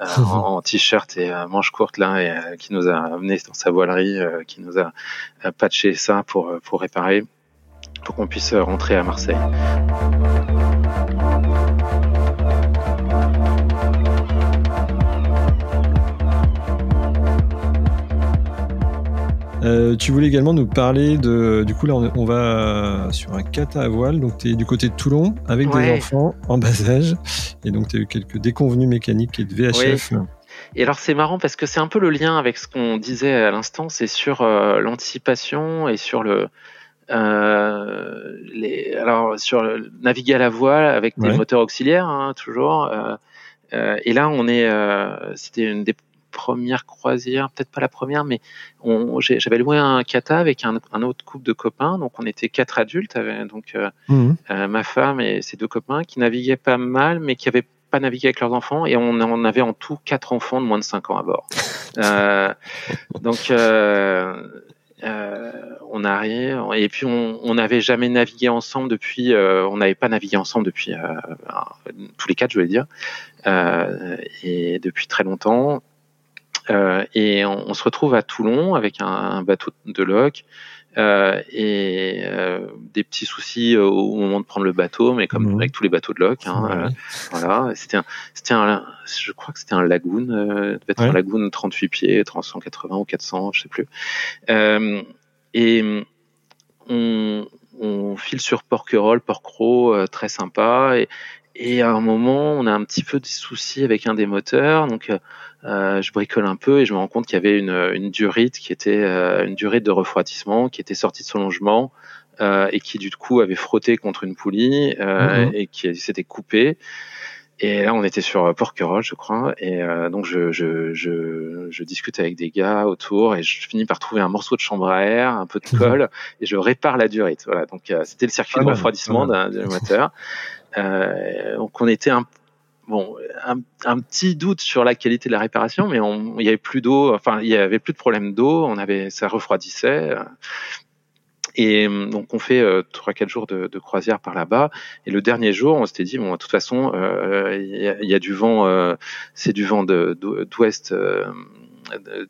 en, t-shirt et manches courtes là et qui nous a amené dans sa voilerie, qui nous a patché ça pour pour réparer pour qu'on puisse rentrer à Marseille. Euh, tu voulais également nous parler de. Du coup, là, on, va sur un kata à voile. Donc, tu es du côté de Toulon avec des enfants en bas âge. Et donc, tu as eu quelques déconvenues mécaniques et de VHF. Et alors, c'est marrant parce que c'est un peu le lien avec ce qu'on disait à l'instant. C'est sur euh, l'anticipation et sur le. Euh, les, alors, sur le, naviguer à la voile avec des moteurs auxiliaires, hein, toujours. et là, on est. C'était une des première croisière, peut-être pas la première, mais j'avais loué un kata avec un, autre couple de copains, donc on était quatre adultes, donc euh, mhm. euh, ma femme et ses deux copains qui naviguaient pas mal, mais qui avaient pas navigué avec leurs enfants, et on en avait en tout quatre enfants de moins de 5 ans à bord. (laughs) euh, donc euh, on arrive et puis on n'avait jamais navigué ensemble depuis, on n'avait pas navigué ensemble depuis tous les quatre, je voulais dire, et depuis très longtemps. Euh, et on, se retrouve à Toulon avec un, bateau de loc euh, et euh, des petits soucis au moment de prendre le bateau, mais comme avec tous les bateaux de loc. Hein, voilà, c'était un, c'était un, je crois que c'était un lagoon, devait être un lagoon 38 pieds, 380 ou 400, je sais plus. et on, on file sur Porquerolles, Porquerolles, très sympa. Et, et à un moment, on a un petit peu des soucis avec un des moteurs, donc euh, je bricole un peu et je me rends compte qu'il y avait une, une durite qui était euh, une durite de refroidissement qui était sortie de son logement euh, et qui du coup avait frotté contre une poulie euh, mhm. et qui s'était coupée. Et là, on était sur Porquerolles, je crois. Et euh, donc, je, je, je, je, discute avec des gars autour et je finis par trouver un morceau de chambre à air, un peu de mhm. colle, et je répare la durite. Voilà. Donc, c'était le circuit de refroidissement d'un moteur. Euh, donc, on était un bon, un, petit doute sur la qualité de la réparation, mais il y avait plus d'eau, enfin, il y avait plus de problème d'eau, on avait, ça refroidissait. Et donc on fait euh, trois quatre jours de, croisière par là-bas. Et le dernier jour, on s'était dit bon, de toute façon, euh, il y, a, du vent, euh, c'est du vent d'ouest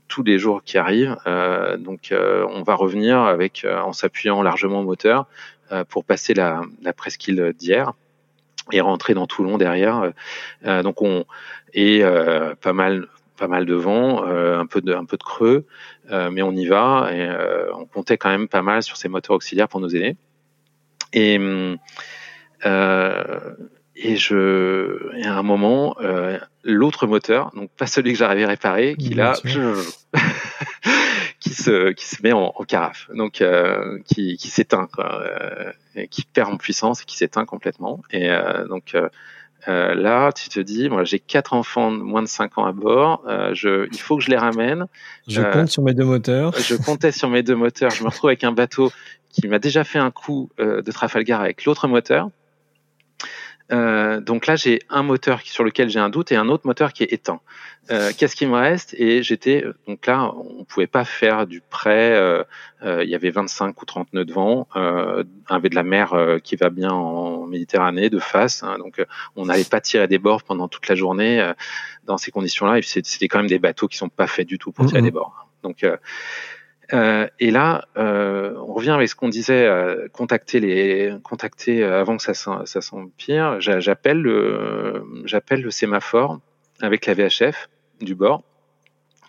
tous les jours qui arrivent. donc on va revenir avec en s'appuyant largement au moteur pour passer la presqu'île d'hier et rentrer dans Toulon derrière. Euh, euh, donc on et euh, pas mal pas mal de vent, un peu de un peu de creux, mais on y va et on comptait quand même pas mal sur ces moteurs auxiliaires pour nous aider. Et et je, et à un moment, l'autre moteur, donc pas celui que j'arrivais à réparer, qui là, (laughs) qui se qui se met en, en carafe, donc euh, qui, qui s'éteint, euh, qui perd en puissance et qui s'éteint complètement. Et euh, donc euh, là, tu te dis, moi j'ai quatre enfants de moins de 5 ans à bord, je, il faut que je les ramène. Je compte sur mes deux moteurs. Je comptais sur mes deux moteurs. Je me retrouve avec un bateau qui m'a déjà fait un coup de Trafalgar avec l'autre moteur. Euh, donc là, j'ai un moteur sur lequel j'ai un doute et un autre moteur qui est éteint. Euh, Qu'est-ce qui me reste? Et j'étais donc là, on pouvait pas faire du prêt. Euh, euh il y avait 25 ou 30 nœuds de vent, euh, avait de la mer euh, qui va bien en Méditerranée de face. Hein, donc on n'allait pas tirer des bords pendant toute la journée dans ces conditions-là. Et c'était quand même des bateaux qui sont pas faits du tout pour tirer mmh. des bords. Donc et là, on revient avec ce qu'on disait, contacter les, contacter avant que ça, ça s'empire. J'appelle le, j'appelle le sémaphore avec la VHF du bord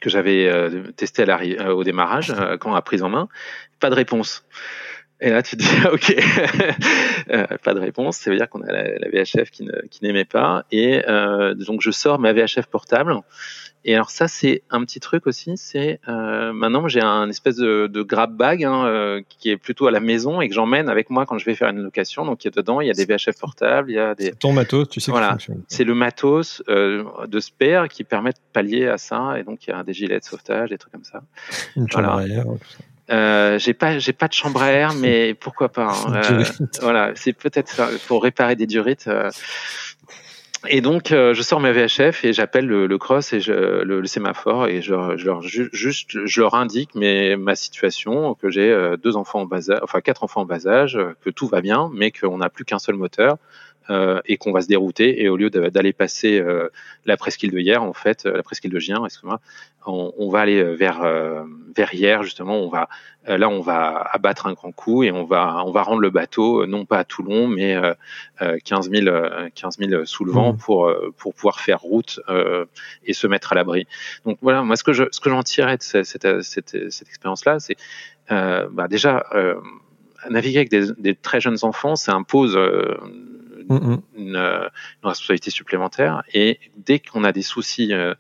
que j'avais testé à au démarrage quand a prise en main. Pas de réponse. Et là, tu te dis, (laughs) ok, euh, pas de réponse. Ça veut dire qu'on a la, VHF qui, n'aimait pas. Et euh, donc, je sors ma VHF portable. Et alors ça, c'est un petit truc aussi. C'est euh, maintenant, j'ai un espèce de, de grab bag hein, euh, qui est plutôt à la maison et que j'emmène avec moi quand je vais faire une location. Donc, il y a dedans, il y a des VHF portables, il y a des. Ton matos, tu sais. Voilà, c'est le matos euh, de spare qui permet de pallier à ça. Et donc, il y a des gilets de sauvetage, des trucs comme ça. Une voilà. Euh, j'ai pas, j'ai pas de chambre à air, mais pourquoi pas. Hein. (laughs) Euh, voilà, c'est peut-être pour réparer des durites. Euh. Et donc, euh, je sors ma VHF et j'appelle le, cross et je, le, sémaphore et je, je, leur juste, je leur indique mais ma situation, que j'ai deux enfants en bas âge, enfin quatre enfants en bas âge, que tout va bien, mais qu'on n'a plus qu'un seul moteur. Euh, et qu'on va se dérouter. Et au lieu d'aller passer euh, la presqu'île de hier, en fait, la presqu'île de Gien, excuse-moi, on, on, va aller vers vers hier justement. On va là, on va abattre un grand coup et on va on va rendre le bateau non pas à Toulon, mais 15 000 15 000 sous le vent mmh. pour pour pouvoir faire route et se mettre à l'abri. Donc voilà, moi ce que je ce que j'en tirais de cette cette, cette, cette expérience là, c'est bah déjà naviguer avec des, des, très jeunes enfants, ça impose Mm, une, une, responsabilité supplémentaire. Et dès qu'on a des soucis, euh,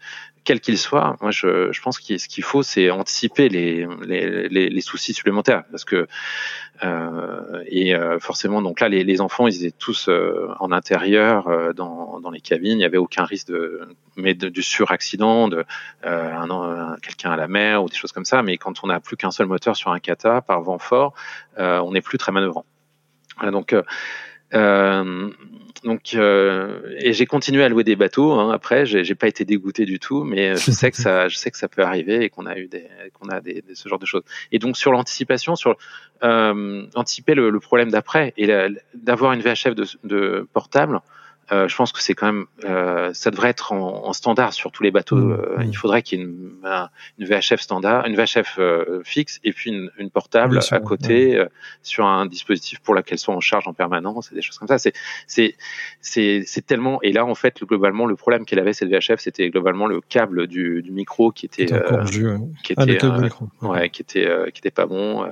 quels qu'ils soient, moi je, je pense que ce qu'il faut, c'est anticiper les, les, les, les, soucis supplémentaires, parce que euh, et euh, forcément, donc là, les, les, enfants, ils étaient tous euh, en intérieur dans, dans les cabines, il n'y avait aucun risque de, mais de, du suraccident, de un, quelqu'un à la mer ou des choses comme ça. Mais quand on n'a plus qu'un seul moteur sur un kata par vent fort, on n'est plus très manœuvrant. Voilà, donc euh, donc, euh, et j'ai continué à louer des bateaux. Hein, après, j'ai pas été dégoûté du tout, mais je sais que ça, je sais que ça peut arriver et qu'on a eu des, qu'on a des, ce genre de choses. Et donc sur l'anticipation, sur euh, anticiper le, le problème d'après et d'avoir une VHF de, de portable. Euh, je pense que c'est quand même, euh, ça devrait être en, en, standard sur tous les bateaux. Mmh, euh, mmh. Il faudrait qu'il y ait une, une, VHF standard, une VHF euh, fixe et puis une, une portable à côté sur un dispositif pour laquelle soit en charge en permanence et des choses comme ça. C'est c'est c'est c'est tellement et là en fait globalement le problème qu'elle avait cette VHF c'était globalement le câble du, du micro qui était qui ah, était ouais qui était qui était pas bon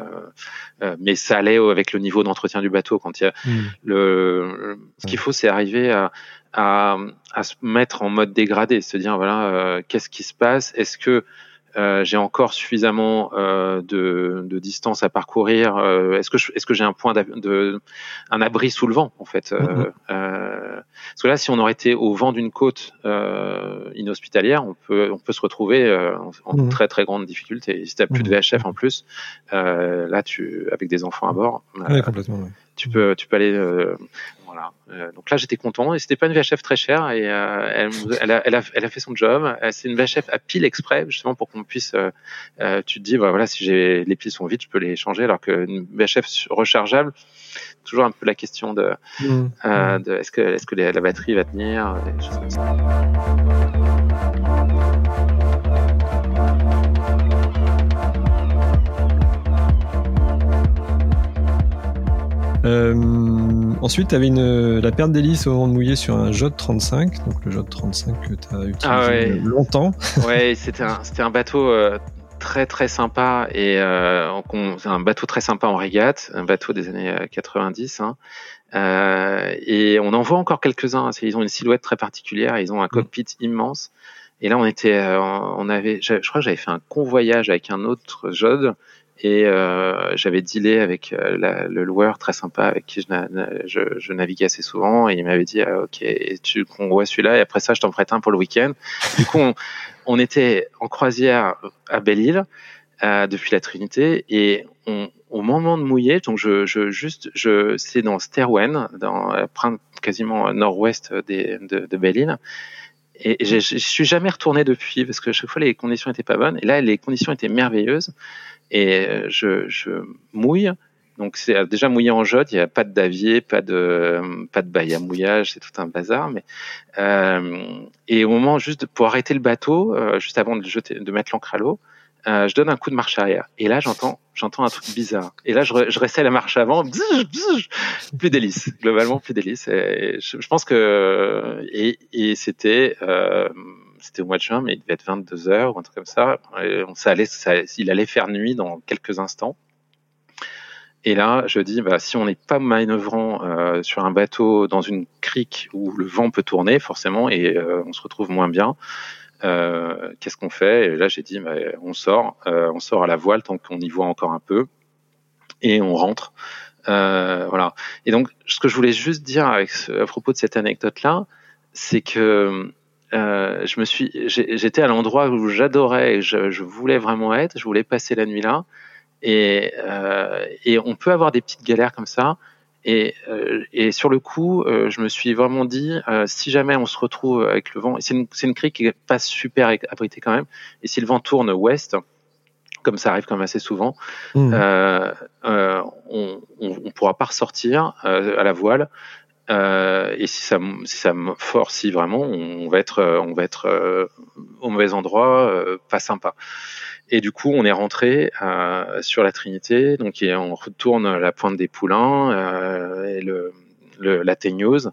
mais ça allait avec le niveau d'entretien du bateau quand il y a mmh. le ce qu'il faut c'est arriver à à, se mettre en mode dégradé, se dire voilà euh, qu'est-ce qui se passe, est-ce que euh, j'ai encore suffisamment euh, de, de, distance à parcourir? est-ce que est-ce que j'ai un point de, un abri sous le vent en fait mm-hmm. Parce que là, si on aurait été au vent d'une côte inhospitalière, on peut on peut se retrouver en, mm-hmm. très très grande difficulté. Si t'as plus de mm-hmm. VHF en plus, là tu avec des enfants à bord, complètement, tu peux tu peux aller euh, donc là, j'étais content et c'était pas une VHF très chère et euh, elle, elle, a, elle, a, elle, a, fait son job. Euh, c'est une VHF à pile exprès justement pour qu'on puisse. tu te dis, bah, voilà, si j'ai les piles sont vides, je peux les changer. Alors qu'une VHF rechargeable, toujours un peu la question de, mmh. de est-ce que est-ce que la batterie va tenir, des choses comme ça. Euh, ensuite, tu avais une, la perte d'hélice au moment de mouiller sur un Jot 35, donc le Jot 35 que tu as utilisé ah longtemps. (laughs) ouais, c'était un, un, bateau euh, très très sympa et euh, un bateau très sympa en régate, un bateau des années 90. Hein. Euh, et on en voit encore quelques-uns. Ils ont une silhouette très particulière, ils ont un mm. cockpit immense. Et là, on était, on avait, je crois que j'avais fait un convoyage avec un autre Jod et euh, j'avais dealé avec euh, la, le loueur très sympa avec qui je, je, je naviguais assez souvent. Et il m'avait dit ah, ok tu convoies celui-là. Et après ça je t'en prête un pour le week-end. Du coup on, (laughs) on, était en croisière à Belle-Île euh, depuis la Trinité. Et on, au moment de mouiller donc je, je juste je c'est dans Sterwen dans quasiment nord-ouest de, de Belle-Île et je, je suis jamais retourné depuis parce que chaque fois les conditions étaient pas bonnes. Et là les conditions étaient merveilleuses et euh, je, je mouille. Donc c'est déjà mouillé en jotte, il n'y a pas de davier, pas de pas de bail à mouillage, c'est tout un bazar. Mais euh, et au moment juste pour arrêter le bateau, euh, juste avant de jeter, de mettre l'ancre à l'eau, je donne un coup de marche arrière. Et là, j'entends, j'entends un truc bizarre. Et là, je, je restais la marche avant, plus d'hélice. Globalement, plus d'hélice. Et je, pense que et, et c'était c'était au mois de juin, mais il devait être 22 heures ou un truc comme ça. on, ça allait, ça, il allait faire nuit dans quelques instants. Et là, je dis, bah, si on n'est pas manœuvrant euh, sur un bateau dans une crique où le vent peut tourner, forcément, et euh, on se retrouve moins bien, euh, qu'est-ce qu'on fait? Et là, j'ai dit, bah, on sort, on sort à la voile tant qu'on y voit encore un peu, et on rentre. voilà. Et donc, ce que je voulais juste dire avec à propos de cette anecdote-là, c'est que je me suis, j'étais à l'endroit où j'adorais je, je, voulais vraiment être. Je voulais passer la nuit là. Et, euh, et on peut avoir des petites galères comme ça. Et, euh, et sur le coup, euh, je me suis vraiment dit, euh, si jamais on se retrouve avec le vent, c'est une, une crique qui est pas super abritée quand même, et si le vent tourne ouest, comme ça arrive quand même assez souvent, mmh. euh, euh, on, on, pourra pas ressortir à la voile. Et si ça, si ça force vraiment, on va être, on va être au mauvais endroit, pas sympa. Et du coup, on est rentré euh, sur la Trinité, donc on retourne la pointe des Poulains euh, et le, le, la Teigneuse.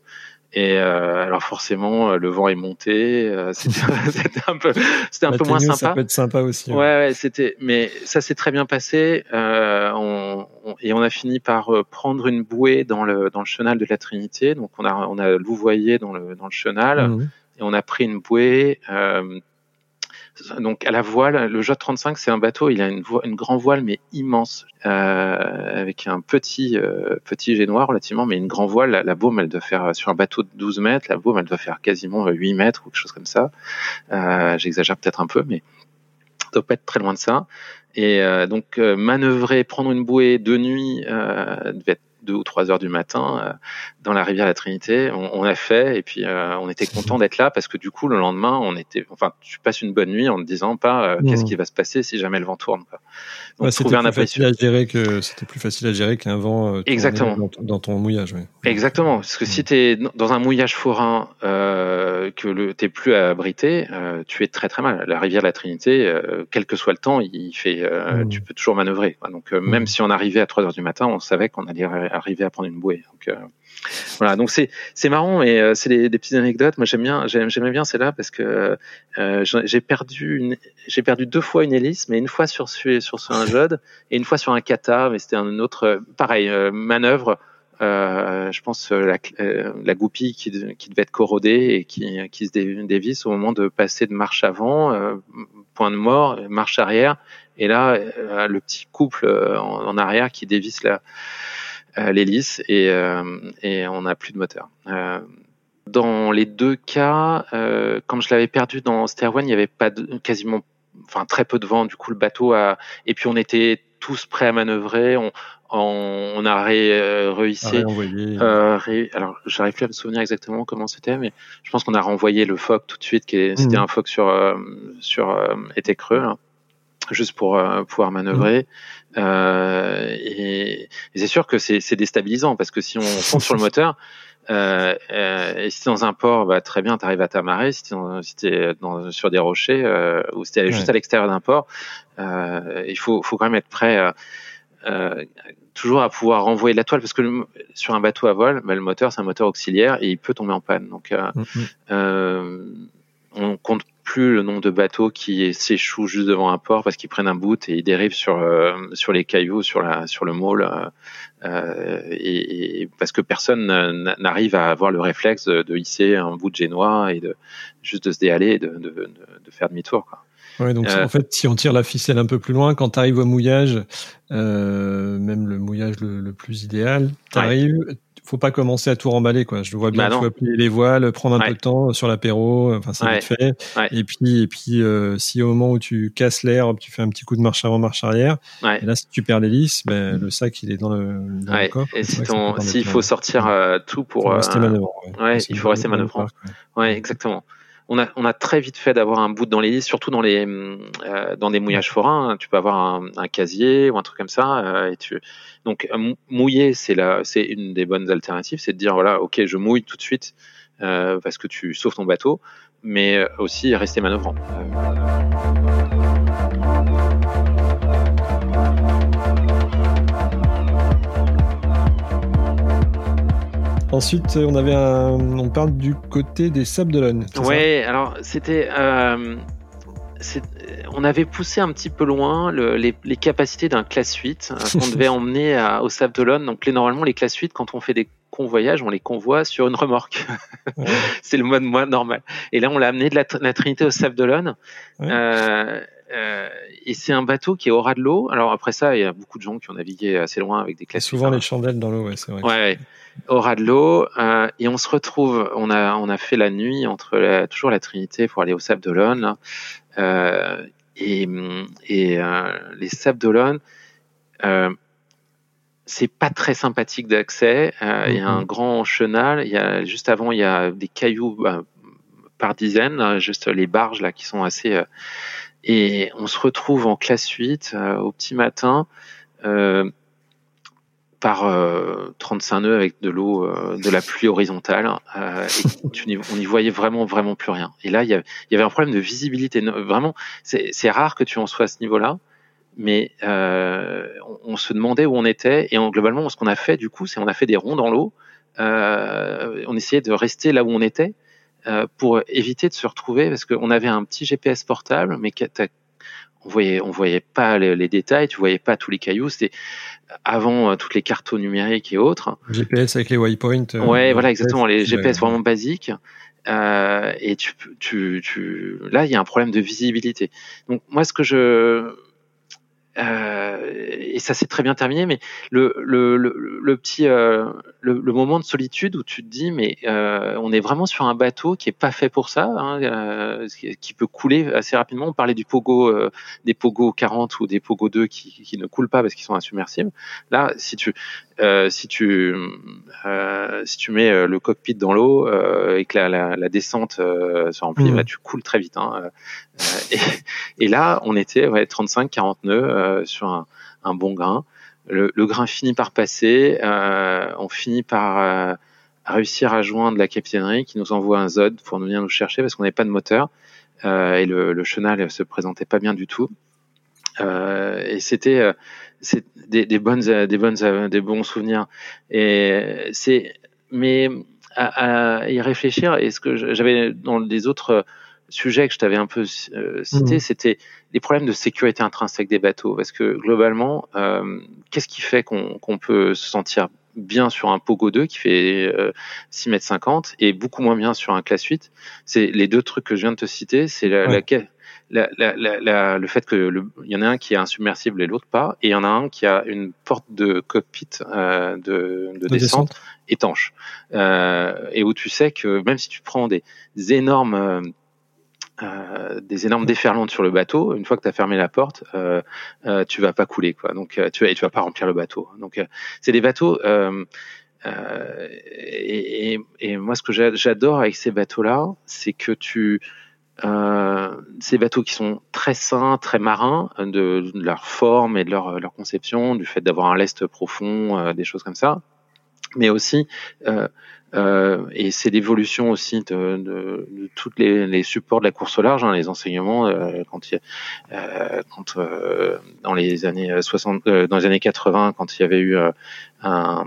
Et euh, alors forcément, le vent est monté. Euh, (laughs) c'était un peu, c'était un peu moins sympa. Ça peut être sympa aussi. Ouais, ouais, c'était. Mais ça s'est très bien passé. Euh, on, et on a fini par euh, prendre une bouée dans le dans le chenal de la Trinité. Donc on a on a louvoyé dans le dans le chenal mmh. et on a pris une bouée. Euh, donc à la voile, le J 35 c'est un bateau, il a une, une grande voile mais immense, euh, avec un petit euh, petit génois relativement, mais une grande voile. La, baume elle doit faire sur un bateau de 12 mètres, la baume elle doit faire quasiment 8 mètres ou quelque chose comme ça. Euh, J'exagère peut-être un peu, mais ça doit pas être très loin de ça. Et euh, donc euh, manœuvrer, prendre une bouée de nuit euh, devait être deux ou trois heures du matin euh, dans la rivière la Trinité. On, on a fait et puis euh, on était content d'être là parce que du coup le lendemain on était, enfin tu passes une bonne nuit en ne disant pas euh, qu'est-ce qui va se passer si jamais le vent tourne. Quoi. Donc, c'était plus facile à gérer que c'était plus facile à gérer qu'un vent Exactement. Dans, ton mouillage. Oui. Exactement, parce que si tu es dans un mouillage forain euh, que le t'es plus abrité, euh, tu es très très mal. La rivière la Trinité, euh, quel que soit le temps, il fait, mmh. tu peux toujours manœuvrer. Donc mmh. même si on arrivait à 3 heures du matin, on savait qu'on allait arriver à prendre une bouée. Donc, euh, voilà, donc c'est c'est marrant et euh, c'est des, des, petites anecdotes. Moi j'aime bien, j'aimais bien celle-là parce que euh, j'ai perdu j'ai perdu deux fois une hélice, mais une fois sur sur un jode et une fois sur un kata, mais c'était un autre pareil manœuvre. je pense la, la goupille qui, qui devait être corrodée et qui, qui se dévisse au moment de passer de marche avant, point de mort, marche arrière, et là le petit couple en, en arrière qui dévisse la, euh, l'hélice et, euh, et on n'a plus de moteur. Euh, dans les deux cas, euh, comme je l'avais perdu dans Stairone, il n'y avait pas de, quasiment, enfin très peu de vent. Du coup, le bateau a, et puis on était tous prêts à manœuvrer. On, on, on a ré, réussi. Euh, ré, alors, j'arrive plus à me souvenir exactement comment c'était, mais je pense qu'on a renvoyé le Foc tout de suite. Qui c'était mmh. un Foc sur sur été creux. Là juste pour euh, pouvoir manœuvrer. Euh, et, et c'est sûr que c'est déstabilisant parce que si on fonce sur le moteur, euh, euh, et si es dans un port, bah, très bien, tu arrives à t'amarrer. Si tu si sur des rochers euh, ou si tu es juste à l'extérieur d'un port, euh, il faut, faut quand même être prêt toujours à pouvoir renvoyer de la toile parce que le, sur un bateau à voile, bah, le moteur c'est un moteur auxiliaire et il peut tomber en panne. Donc mm-hmm. Plus le nombre de bateaux qui s'échouent juste devant un port parce qu'ils prennent un bout et ils dérivent sur euh, sur les cailloux, sur la sur le môle, euh, euh et, et, parce que personne n'arrive à avoir le réflexe de, hisser un bout de génois et de juste de se déhaler et de, de, de faire demi-tour. Ouais, donc euh, en fait, si on tire la ficelle un peu plus loin, quand tu arrives au mouillage, euh, même le mouillage le, le plus idéal, tu arrives, faut pas commencer à tout remballer quoi. Je vois bien bah faut plier les voiles, prendre un peu de temps sur l'apéro, enfin c'est vite fait. Et puis et puis euh, si au moment où tu casses l'air, tu fais un petit coup de marche avant marche arrière. Et là si tu perds l'hélice, ben le sac il est dans le, dans le coffre. Et si s'il faut sortir euh, tout pour euh, rester manœuvrant. Ouais, il faut rester manœuvrant. Ouais, exactement on a, on a très vite fait d'avoir un bout dans l'hélice, surtout dans les euh, dans des mouillages forains. Tu peux avoir un, un, casier ou un truc comme ça. Euh, et tu... Donc mouiller, c'est la, c'est une des bonnes alternatives, c'est de dire voilà, ok, je mouille tout de suite euh, parce que tu sauves ton bateau, mais aussi rester manœuvrant. Ensuite, on avait un, on parle du côté des Sables d'Olonne. Ouais, alors c'était, euh, on avait poussé un petit peu loin les, capacités d'un classe 8 euh, qu'on (laughs) devait emmener à, au Sable d'Olonne. Donc les, normalement, les classes 8, quand on fait des convoyages, on les convoie sur une remorque. (laughs) c'est le mode moins normal. Et là, on l'a amené de la, Trinité au Sable d'Olonne. Euh, euh, et c'est un bateau qui est au ras de l'eau. Alors après ça, il y a beaucoup de gens qui ont navigué assez loin avec des classes. Souvent les chandelles dans l'eau, ouais, c'est vrai. Ouais, au ras de l'eau. Euh, et on se retrouve, on a, on a fait la nuit entre toujours la Trinité pour aller au Sable d'Olonne. Euh, et, et euh, les Sables d'Olonne, euh, c'est pas très sympathique d'accès. Il y a un mhm. grand chenal. Il y a juste avant, il y a des cailloux bah, par dizaines, juste les barges là qui sont assez et on se retrouve en classe 8 euh, au petit matin euh, par 35 euh, nœuds avec de l'eau, de la pluie horizontale. et (laughs) tu, on n'y voyait vraiment, vraiment plus rien. Et là, il y, avait, un problème de visibilité. Vraiment, c'est rare que tu en sois à ce niveau-là mais on, se demandait où on était et globalement ce qu'on a fait du coup c'est on a fait des ronds dans l'eau on essayait de rester là où on était euh, pour éviter de se retrouver, parce qu'on avait un petit GPS portable, mais on voyait, on voyait pas les, détails, tu voyais pas tous les cailloux. C'était avant euh, toutes les cartes numériques et autres. GPS avec les waypoints. Euh, ouais, voilà, exactement, les GPS vraiment basiques. Euh, et tu, tu, tu, là, il y a un problème de visibilité. Donc moi, ce que je et ça s'est très bien terminé, mais le, le, le, le petit euh, le, moment de solitude où tu te dis mais euh, on est vraiment sur un bateau qui est pas fait pour ça, hein, euh, qui peut couler assez rapidement. On parlait du pogo euh, des pogo 40 ou des pogo 2 qui, qui ne coulent pas parce qu'ils sont insubmersibles. Là, si tu euh, si tu euh, si tu mets euh, le cockpit dans l'eau euh, et que la, la, la descente se remplit, mmh. bah, tu coules très vite. Hein, et, et, là, on était ouais, 35-40 nœuds sur un, bon grain. Le, grain finit par passer. on finit par réussir à joindre la capitainerie qui nous envoie un Zod pour venir nous chercher parce qu'on n'avait pas de moteur et le, chenal se présentait pas bien du tout. et c'était des, bonnes, des bonnes, des bons souvenirs. Et mais à, y réfléchir, et ce que j'avais dans les autres sujets que je t'avais un peu euh, cité, mmh. c'était les problèmes de sécurité intrinsèque des bateaux. Parce que globalement, euh, qu'est-ce qui fait qu'on peut se sentir bien sur un Pogo 2 qui fait euh, 6 mètres 50 et beaucoup moins bien sur un classe 8 C'est les deux trucs que je viens de te citer, c'est la, la, la, la, la, le fait que il y en a un qui est insubmersible et l'autre pas, et il y en a un qui a une porte de cockpit euh, de, de, descente, étanche, euh, et où tu sais que même si tu prends des, énormes euh, des énormes déferlantes sur le bateau, une fois que tu as fermé la porte, euh, euh, tu vas pas couler quoi. Donc tu et tu vas pas remplir le bateau. Donc c'est des bateaux et, et, et, moi ce que j'adore avec ces bateaux là, c'est que tu euh, ces bateaux qui sont très sains, très marins, de, leur forme et de leur, leur conception, du fait d'avoir un lest profond, euh, des choses comme ça, mais aussi euh, euh, et c'est l'évolution aussi de, de, de tous les, les, supports de la course au large, hein, les enseignements, euh, quand, il, euh, quand euh, dans les années 60, euh, dans les années 80, quand il y avait eu un, un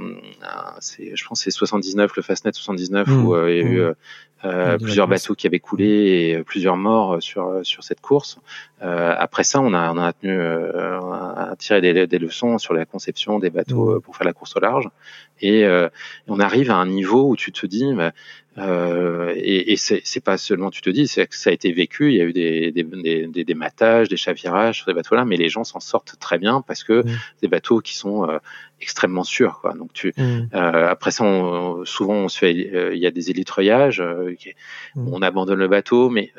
je pense c'est 79, le Fastnet 79, mmh. où il y a eu mmh. plusieurs bateaux qui avaient coulé et plusieurs morts sur sur cette course. après ça, on a on a tenu à tirer des, des, leçons sur la conception des bateaux mmh. pour faire la course au large, et on arrive à un niveau où tu te dis, bah, euh, et, et c'est pas seulement tu te dis, c'est que ça a été vécu. Il y a eu des, des, des, des matages, des chavirages sur ces bateaux-là, mais les gens s'en sortent très bien parce que mmh. des bateaux qui sont euh, extrêmement sûrs. Quoi. Donc tu, mmh. euh, après ça, on, souvent on se fait, euh, il y a des élitreuillages, euh, mmh. on abandonne le bateau, mais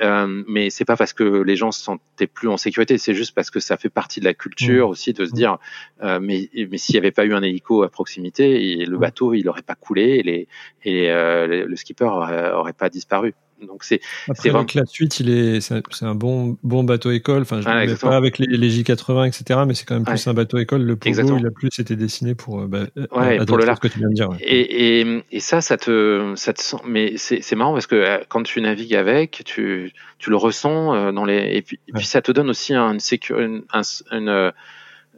mais c'est pas parce que les gens se sentaient plus en sécurité, c'est juste parce que ça fait partie de la culture aussi de se dire, mais mais s'il n'y avait pas eu un hélico à proximité, le bateau il aurait pas coulé et les et le skipper aurait, pas disparu. Donc c'est c'est vraiment la suite, il est c'est un, bon bon bateau école. Enfin, je ne pas avec les, les, J80 etc. Mais c'est quand même plus un bateau école. Le Pogo, il a plus été dessiné pour euh, bah, ouais, pour le large que tu viens de dire. Et, et, et, ça, ça te ça te sent. Mais c'est marrant parce que euh, quand tu navigues avec, tu tu le ressens euh, dans les et puis, et puis ça te donne aussi une sécurité, une, une,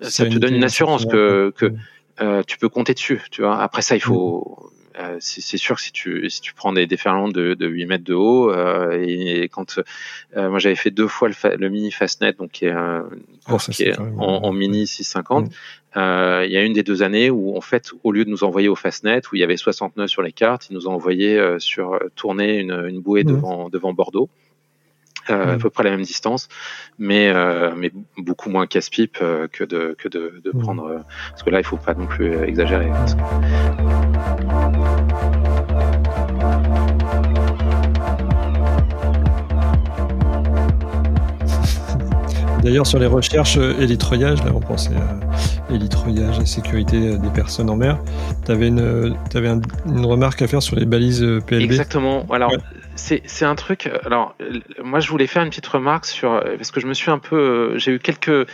ça te donne une assurance que que euh, tu peux compter dessus. Tu vois. Après ça, il faut euh, c'est sûr que si tu, si tu prends des déferlements de, de 8 mètres de haut, euh, et, quand moi j'avais fait deux fois le, le mini Fastnet, donc qui est course qui est en, mini 650, mm. il y a une des deux années où en fait, au lieu de nous envoyer au Fastnet où il y avait 60 nœuds sur les cartes, ils nous ont envoyé sur tourner une, une bouée mm. devant, devant Bordeaux. Euh, à peu près la même distance, mais euh, mais beaucoup moins casse-pipe euh, que de que de, de prendre parce que là il faut pas non plus exagérer. (laughs) D'ailleurs, sur les recherches élitroyage, là, on pensait à élitroyage et sécurité des personnes en mer. Tu avais, une, avais une remarque à faire sur les balises PLB Exactement. Alors, c'est un truc. Alors, moi, je voulais faire une petite remarque sur parce que je me suis un peu, j'ai eu quelques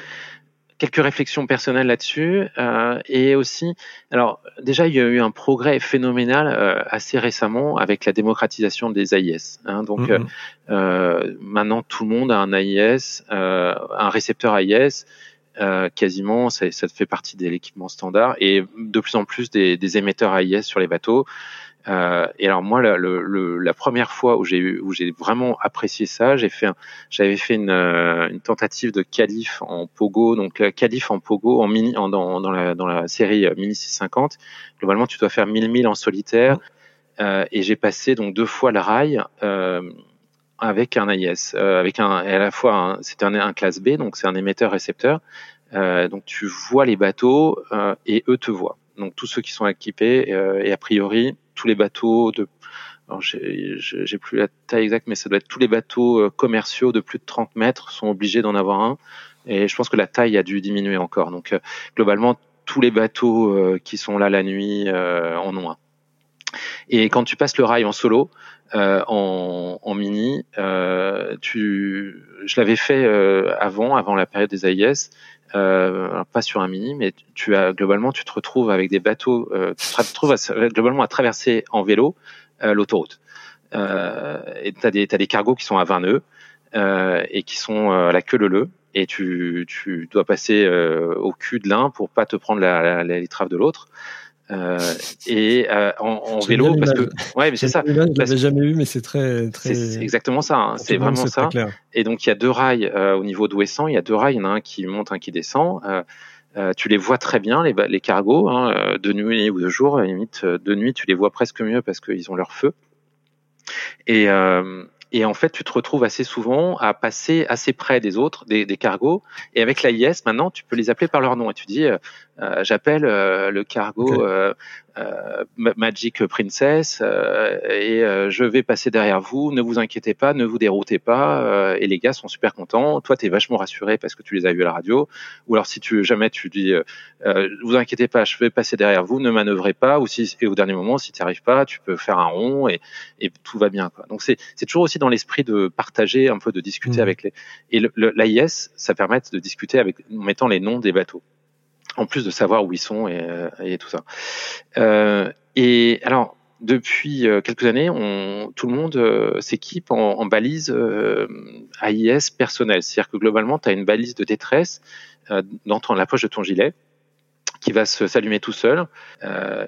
quelques réflexions personnelles là-dessus euh, et aussi, alors déjà, il y a eu un progrès phénoménal euh, assez récemment avec la démocratisation des AIS. Hein, donc mm-hmm. euh, maintenant, tout le monde a un AIS, un récepteur AIS. quasiment, ça, ça fait partie de l'équipement standard et de plus en plus des, des émetteurs AIS sur les bateaux. Euh, et alors moi, la, le, la première fois où j'ai où j'ai vraiment apprécié ça, j'ai fait, j'avais fait une, euh, une, tentative de qualif en pogo, donc qualif en pogo en mini, en, dans, dans, la, dans la série mini 650. Globalement, tu dois faire 1000 milles en solitaire, euh, et j'ai passé donc deux fois le rail. Euh, avec un AIS, euh, avec un, à la fois c'était un, un, classe B, donc c'est un émetteur récepteur. donc tu vois les bateaux et eux te voient. Donc tous ceux qui sont équipés et a priori tous les bateaux de alors j'ai plus la taille exacte, mais ça doit être tous les bateaux euh, commerciaux de plus de 30 mètres sont obligés d'en avoir un. Et je pense que la taille a dû diminuer encore. Donc euh, globalement, tous les bateaux euh, qui sont là la nuit en ont un. Et quand tu passes le rail en solo, en, en, mini, tu, je l'avais fait avant, avant la période des AIS. Euh, pas sur un mini, mais tu as globalement, tu te retrouves avec des bateaux, euh, tu te retrouves globalement à traverser en vélo euh, l'autoroute. Euh, et tu as des, as des cargos qui sont à 20 nœuds euh, et qui sont à la queue leu et tu, tu dois passer au cul de l'un pour pas te prendre la, la, les traves de l'autre. Euh, et euh, en, en vélo parce que (laughs) ouais mais c'est ça. je jamais eu mais c'est très très c'est exactement ça hein. c'est vraiment ça. et donc il y a deux rails euh, au niveau d'Ouessant il y a deux rails. Il y en a un qui monte un qui descend. Euh, tu les vois très bien les, les cargos hein, de nuit ou de jour. Limite de nuit tu les vois presque mieux parce qu'ils ont leur feu. Et et en fait, tu te retrouves assez souvent à passer assez près des autres, des, des cargos. Et avec l'AIS, maintenant, tu peux les appeler par leur nom. Et tu dis, euh, euh j'appelle euh, le cargo euh, euh, Magic Princess euh, et euh, je vais passer derrière vous. Ne vous inquiétez pas, ne vous déroutez pas. et les gars sont super contents. Toi, tu es vachement rassuré parce que tu les as vus à la radio. Ou alors si tu jamais tu dis, euh, vous inquiétez pas, je vais passer derrière vous, ne manœuvrez pas. Ou si et au dernier moment, si tu arrives pas, tu peux faire un rond et, et tout va bien. Quoi. Donc c'est toujours aussi dans l'esprit de partager un peu, de discuter mmh. avec les et l'AIS, ça permet de discuter avec en mettant les noms des bateaux en plus de savoir où ils sont et, euh, et tout ça. Euh, et alors, depuis euh, quelques années, on, tout le monde euh, s'équipe en, en, balise euh, AIS personnelle. C'est-à-dire que globalement, tu as une balise de détresse dans ton, la poche de ton gilet qui va s'allumer tout seul.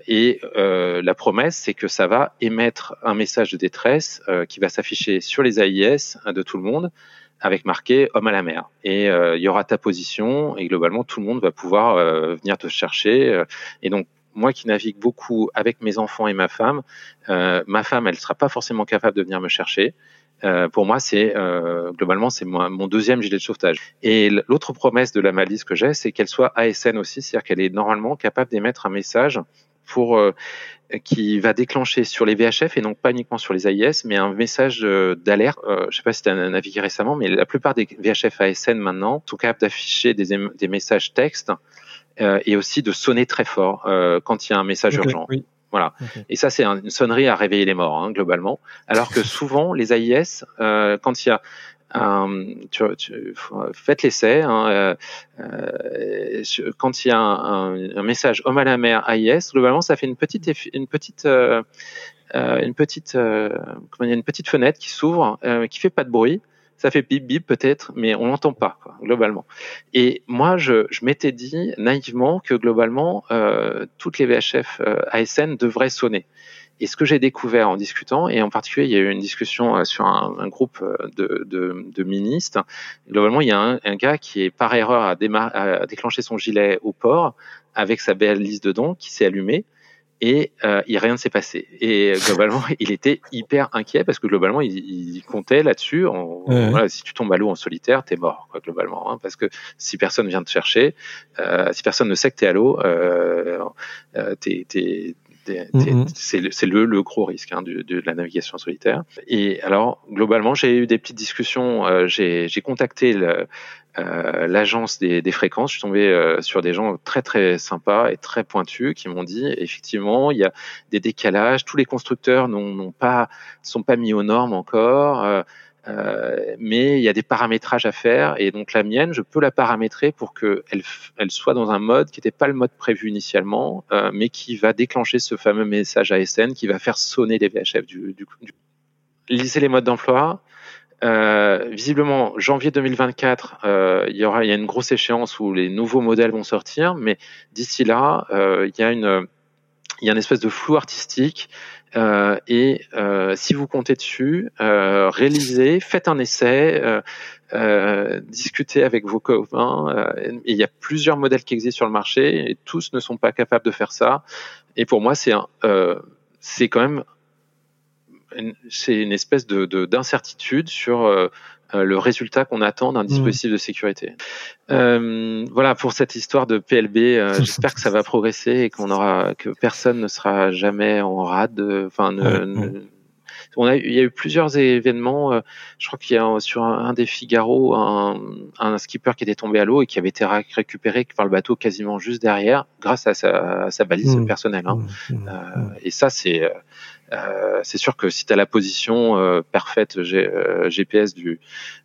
et la promesse, c'est que ça va émettre un message de détresse qui va s'afficher sur les AIS de tout le monde avec marqué homme à la mer. Et euh, il y aura ta position et globalement tout le monde va pouvoir euh, venir te chercher. Euh, et donc moi qui navigue beaucoup avec mes enfants et ma femme, ma femme elle sera pas forcément capable de venir me chercher. pour moi, c'est globalement c'est mon deuxième gilet de sauvetage. Et l'autre promesse de la malice que j'ai, c'est qu'elle soit ASN aussi, c'est-à-dire qu'elle est normalement capable d'émettre un message pour qui va déclencher sur les VHF et donc pas uniquement sur les AIS, mais un message d'alerte. Euh, je sais pas si tu as navigué récemment, mais la plupart des VHF ASN maintenant sont capables d'afficher des, des, messages textes euh, et aussi de sonner très fort euh, quand il y a un message urgent. Voilà. Et ça, c'est une sonnerie à réveiller les morts, hein, globalement. Alors que souvent, les AIS, euh, quand il y a euh, tu, faites l'essai. Hein, euh, euh, quand il y a un, message homme à la mer AIS, globalement, ça fait une petite, une petite, euh, euh une petite, euh, comment une petite fenêtre qui s'ouvre, qui fait pas de bruit. Ça fait bip bip peut-être, mais on l'entend pas quoi, globalement. Et moi, je, je m'étais dit naïvement que globalement, toutes les VHF ASN devraient sonner. Et ce que j'ai découvert en discutant, et en particulier, il y a eu une discussion sur un, un groupe de, de, de, ministres. Globalement, il y a un, un gars qui est par erreur à, à déclencher son gilet au port avec sa belle liste dedans, qui s'est allumé et euh, il, rien ne s'est passé. Et euh, (laughs) globalement, il était hyper inquiet parce que globalement, il, il comptait là-dessus. Voilà, si tu tombes à l'eau en solitaire, t'es mort, quoi, globalement. Hein, parce que si personne vient te chercher, euh, si personne ne sait que t'es à l'eau, euh, euh t'es, Mm-hmm. C'est le, le, gros risque hein, de, de, la navigation solitaire. Et alors, globalement, j'ai eu des petites discussions. Euh, j'ai contacté euh, l'agence des, des, fréquences. Je suis tombé euh, sur des gens très très sympas et très pointus qui m'ont dit effectivement il y a des décalages. Tous les constructeurs n'ont pas sont pas mis aux normes encore. Euh, mais il y a des paramétrages à faire et donc la mienne, je peux la paramétrer pour qu'elle elle soit dans un mode qui n'était pas le mode prévu initialement, euh, mais qui va déclencher ce fameux message ASN qui va faire sonner les VHF du, du, du... Lisez les modes d'emploi. Euh, visiblement, janvier 2024, euh, il y aura il y a une grosse échéance où les nouveaux modèles vont sortir, mais d'ici là, euh, il y a une il y a une espèce de flou artistique et euh, si vous comptez dessus, euh, réalisez, faites un essai, euh, discutez avec vos copains. il y a plusieurs modèles qui existent sur le marché et tous ne sont pas capables de faire ça. Et pour moi, c'est c'est quand même c'est une espèce de d'incertitude sur euh, le résultat qu'on attend d'un mmh. dispositif de sécurité. Euh, voilà pour cette histoire de PLB. Euh, (laughs) j'espère que ça va progresser et qu'on aura que personne ne sera jamais en rade. Enfin, on a, il y a eu plusieurs événements. Je crois qu'il y a sur un, des Figaro un, un, skipper qui était tombé à l'eau et qui avait été récupéré par le bateau quasiment juste derrière, grâce à sa, à sa balise mmh. personnelle. Hein. Mmh. et ça, c'est euh, c'est sûr que si tu as la position euh, parfaite GPS euh, du,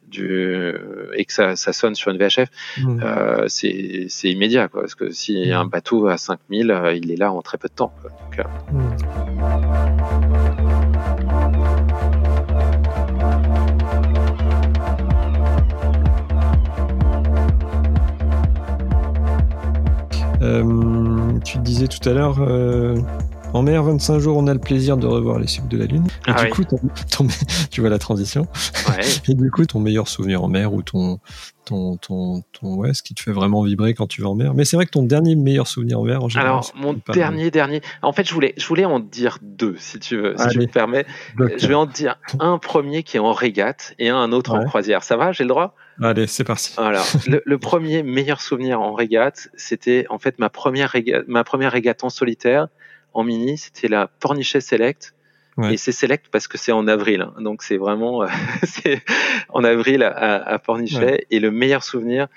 du et que ça, ça sonne sur une VHF, mmh. c'est immédiat quoi, parce que si mmh. un bateau à 5000, il est là en très peu de temps. Quoi. Donc, tu disais tout à l'heure, en mer, 25 jours, on a le plaisir de revoir les cycles de la Lune. Et ah du coup, (laughs) tu vois la transition. Ouais. (laughs) Et du coup, ton meilleur souvenir en mer ou ton, ton, ton, ton, ouais, ce qui te fait vraiment vibrer quand tu vas en mer. Mais c'est vrai que ton dernier meilleur souvenir en mer, en général. Alors, mon dernier, dernier. En fait, je voulais, je voulais en dire deux, si tu veux, si tu me permets. Je vais en dire un premier qui est en régate et un autre en croisière. Ça va? J'ai le droit? Allez, c'est parti. Alors, (laughs) le, le, premier meilleur souvenir en régate, c'était en fait ma première régate, ma première régate en solitaire en mini, c'était la Pornichet Select. Et c'est Select parce que c'est en avril. Hein. Donc c'est vraiment (laughs) c'est en avril à, à Pornichet. Et le meilleur souvenir,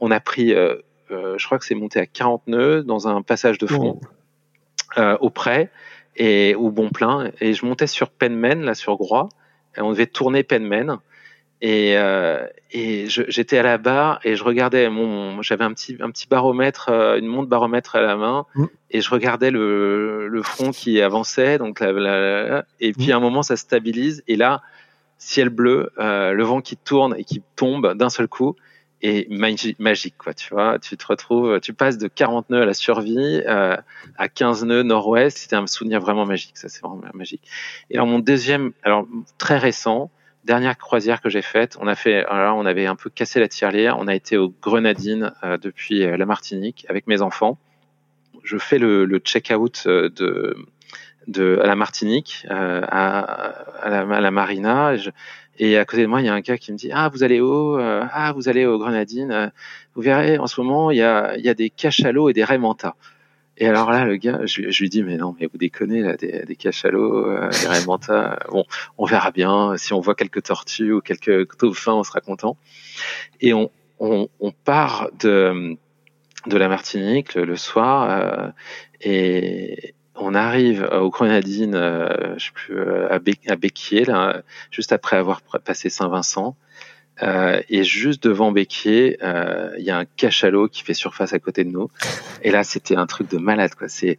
on a pris, euh, euh, je crois que c'est monté à 40 nœuds dans un passage de front euh, au près et au bon plein. Et je montais sur Penmen, là sur Groix. Et on devait tourner Penmen. Et, euh, et j'étais à la barre et je regardais mon, j'avais un petit un petit baromètre, euh, une montre baromètre à la main mmh. et je regardais le, le front qui avançait. Donc la, et puis à un moment ça stabilise et là ciel bleu, euh, le vent qui tourne et qui tombe d'un seul coup et magique quoi. Tu vois, tu te retrouves, tu passes de 40 nœuds à la survie euh, à 15 nœuds nord-ouest. C'était un souvenir vraiment magique. Ça c'est vraiment magique. Et alors mon deuxième, alors très récent dernière croisière que j'ai faite, on a fait, alors on avait un peu cassé la tirelire. On a été aux Grenadines euh, depuis euh, la Martinique avec mes enfants. Je fais le, le check-out euh, de, de à la Martinique, euh, à, à, la, à, la, marina. Et, et, à côté de moi, il y a un gars qui me dit Ah, vous allez où Ah, vous allez aux Grenadines. Vous verrez, en ce moment, il y a, il y a des cachalots et des raimentas. Et alors là, le gars, je, je, lui dis, mais non, mais vous déconnez, là, des, des cachalots, euh, des raimentas, bon, on verra bien. Si on voit quelques tortues ou quelques dauphins, on sera content. Et on, on, on part de, de la Martinique le, soir euh, et on arrive aux Grenadines, euh, je sais plus, euh, à, à Béquier, là, juste après avoir passé Saint-Vincent. Euh, et juste devant Béquier, euh, il y a un cachalot qui fait surface à côté de nous. Et là, c'était un truc de malade, quoi. C'est,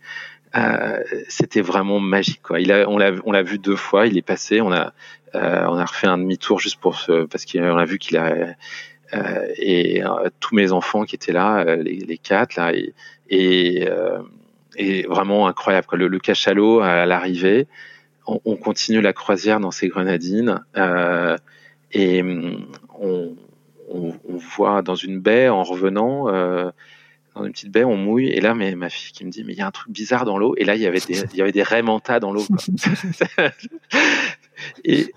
euh, c'était vraiment magique, quoi. Il a, on l'a, on l'a vu deux fois. Il est passé. On a, euh, on a refait un demi-tour juste pour ce, parce qu'on a vu qu'il a, euh, et tous mes enfants qui étaient là, les, les quatre là, et, et et vraiment incroyable. Quoi. Le, le cachalot à l'arrivée, on, on, continue la croisière dans ces grenadines euh, et on, on, on, voit dans une baie en revenant. Euh, dans une petite baie, on mouille, et là, mais, ma fille qui me dit, mais il y a un truc bizarre dans l'eau, et là, il y avait des, il y avait des dans l'eau. (laughs) et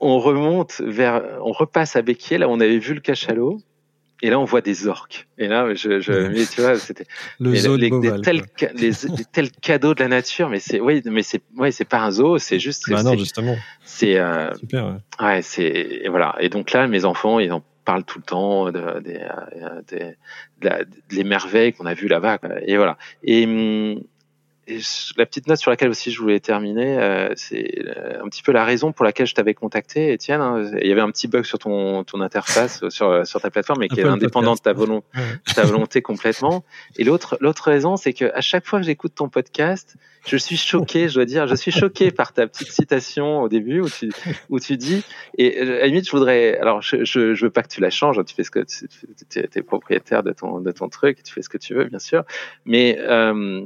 on remonte vers, on repasse à Béquier, là, on avait vu le cachalot, et là, on voit des orques. Et là, je, je (laughs) mais tu vois, c'était le zoo les, de des, tels, les, des tels cadeaux de la nature. Mais c'est, oui, mais c'est, ouais, c'est pas un zoo, c'est juste. Bah non, justement. C'est euh, super. Ouais, ouais c'est et voilà. Et donc là, mes enfants, ils en parlent tout le temps de, de, de, de, de les merveilles qu'on a vues là-bas. Et voilà. Et et la petite note sur laquelle aussi je voulais terminer, euh, c'est un petit peu la raison pour laquelle je t'avais contacté, Étienne. Hein. Il y avait un petit bug sur ton, ton interface sur, sur ta plateforme, mais qui est indépendant de ta, volonté, ta volonté complètement. Et l'autre l'autre raison, c'est que à chaque fois que j'écoute ton podcast, je suis choqué, je dois dire, je suis choqué par ta petite citation au début où tu où tu dis. Et à la limite, je voudrais. Alors, je je, je veux pas que tu la changes. Hein, tu fais ce que tu es, propriétaire de ton de ton truc, tu fais ce que tu veux, bien sûr. Mais euh,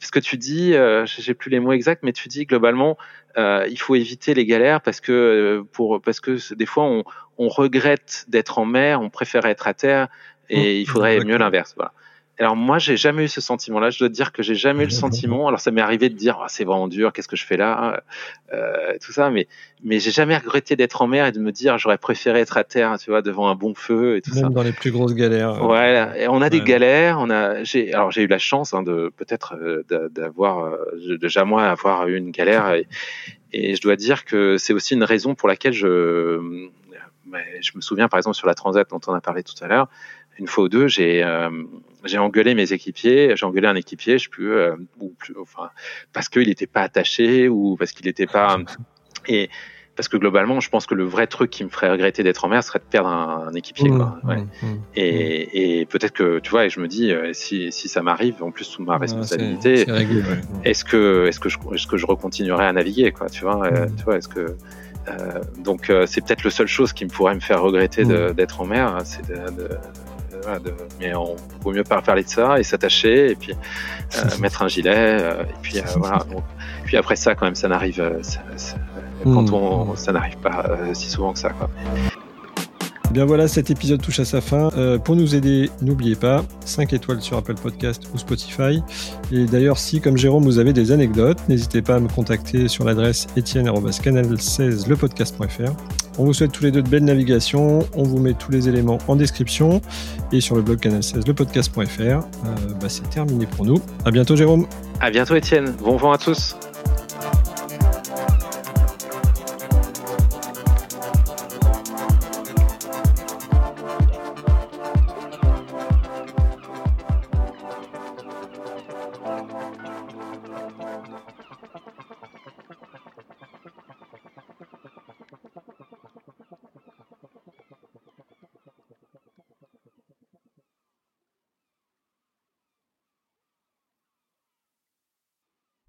ce que tu dis, euh, j'ai plus les mots exacts, mais tu dis globalement, euh, il faut éviter les galères parce que euh, pour parce que des fois on, on regrette d'être en mer, on préfère être à terre et mmh, il faudrait mieux l'inverse. Voilà. Alors moi, j'ai jamais eu ce sentiment-là. Je dois te dire que j'ai jamais eu le (laughs) sentiment. Alors ça m'est arrivé de dire, oh, c'est vraiment dur, qu'est-ce que je fais là, euh, tout ça. Mais mais j'ai jamais regretté d'être en mer et de me dire, j'aurais préféré être à terre, tu vois, devant un bon feu et tout Même ça. dans les plus grosses galères. Ouais. Et on a des galères. On a. J'ai alors j'ai eu la chance hein, de peut-être euh, d'avoir euh, de jamais avoir eu une galère. Et, et je dois dire que c'est aussi une raison pour laquelle je je me souviens par exemple sur la Transat dont on a parlé tout à l'heure une fois ou deux, j'ai euh, j'ai engueulé mes équipiers, j'ai engueulé un équipier, je sais plus, euh, ou plus, enfin, parce qu'il n'était pas attaché ou parce qu'il n'était pas et parce que globalement, je pense que le vrai truc qui me ferait regretter d'être en mer serait de perdre un, un équipier. Mmh, quoi. Ouais. mmh, mmh. Et, et peut-être que tu vois, et je me dis, euh, si, si ça m'arrive, en plus sous ma responsabilité, réglé, ouais. est-ce que est-ce que je est-ce que je recontinuerai à naviguer, quoi, tu vois, euh, tu vois, est-ce que euh, donc euh, c'est peut-être la seule chose qui me pourrait me faire regretter d'être en mer, hein, c'est de- voilà, de- mais on vaut mieux pas parler de ça et s'attacher et puis euh, (laughs) mettre un gilet euh, et puis euh, voilà. Donc, puis après ça, quand même, ça n'arrive, ça- quand Mm. on, ça n'arrive pas si souvent que ça, quoi. Eh Bien voilà, cet épisode touche à sa fin. Euh, pour nous aider, n'oubliez pas 5 étoiles sur Apple Podcast ou Spotify. Et d'ailleurs, si comme Jérôme, vous avez des anecdotes, n'hésitez pas à me contacter sur l'adresse etienne@canal16lepodcast.fr. On vous souhaite tous les deux de belles navigations. On vous met tous les éléments en description et sur le blog canal16lepodcast.fr. Euh, bah, c'est terminé pour nous. À bientôt, Jérôme. À bientôt, Étienne. Bon vent à tous.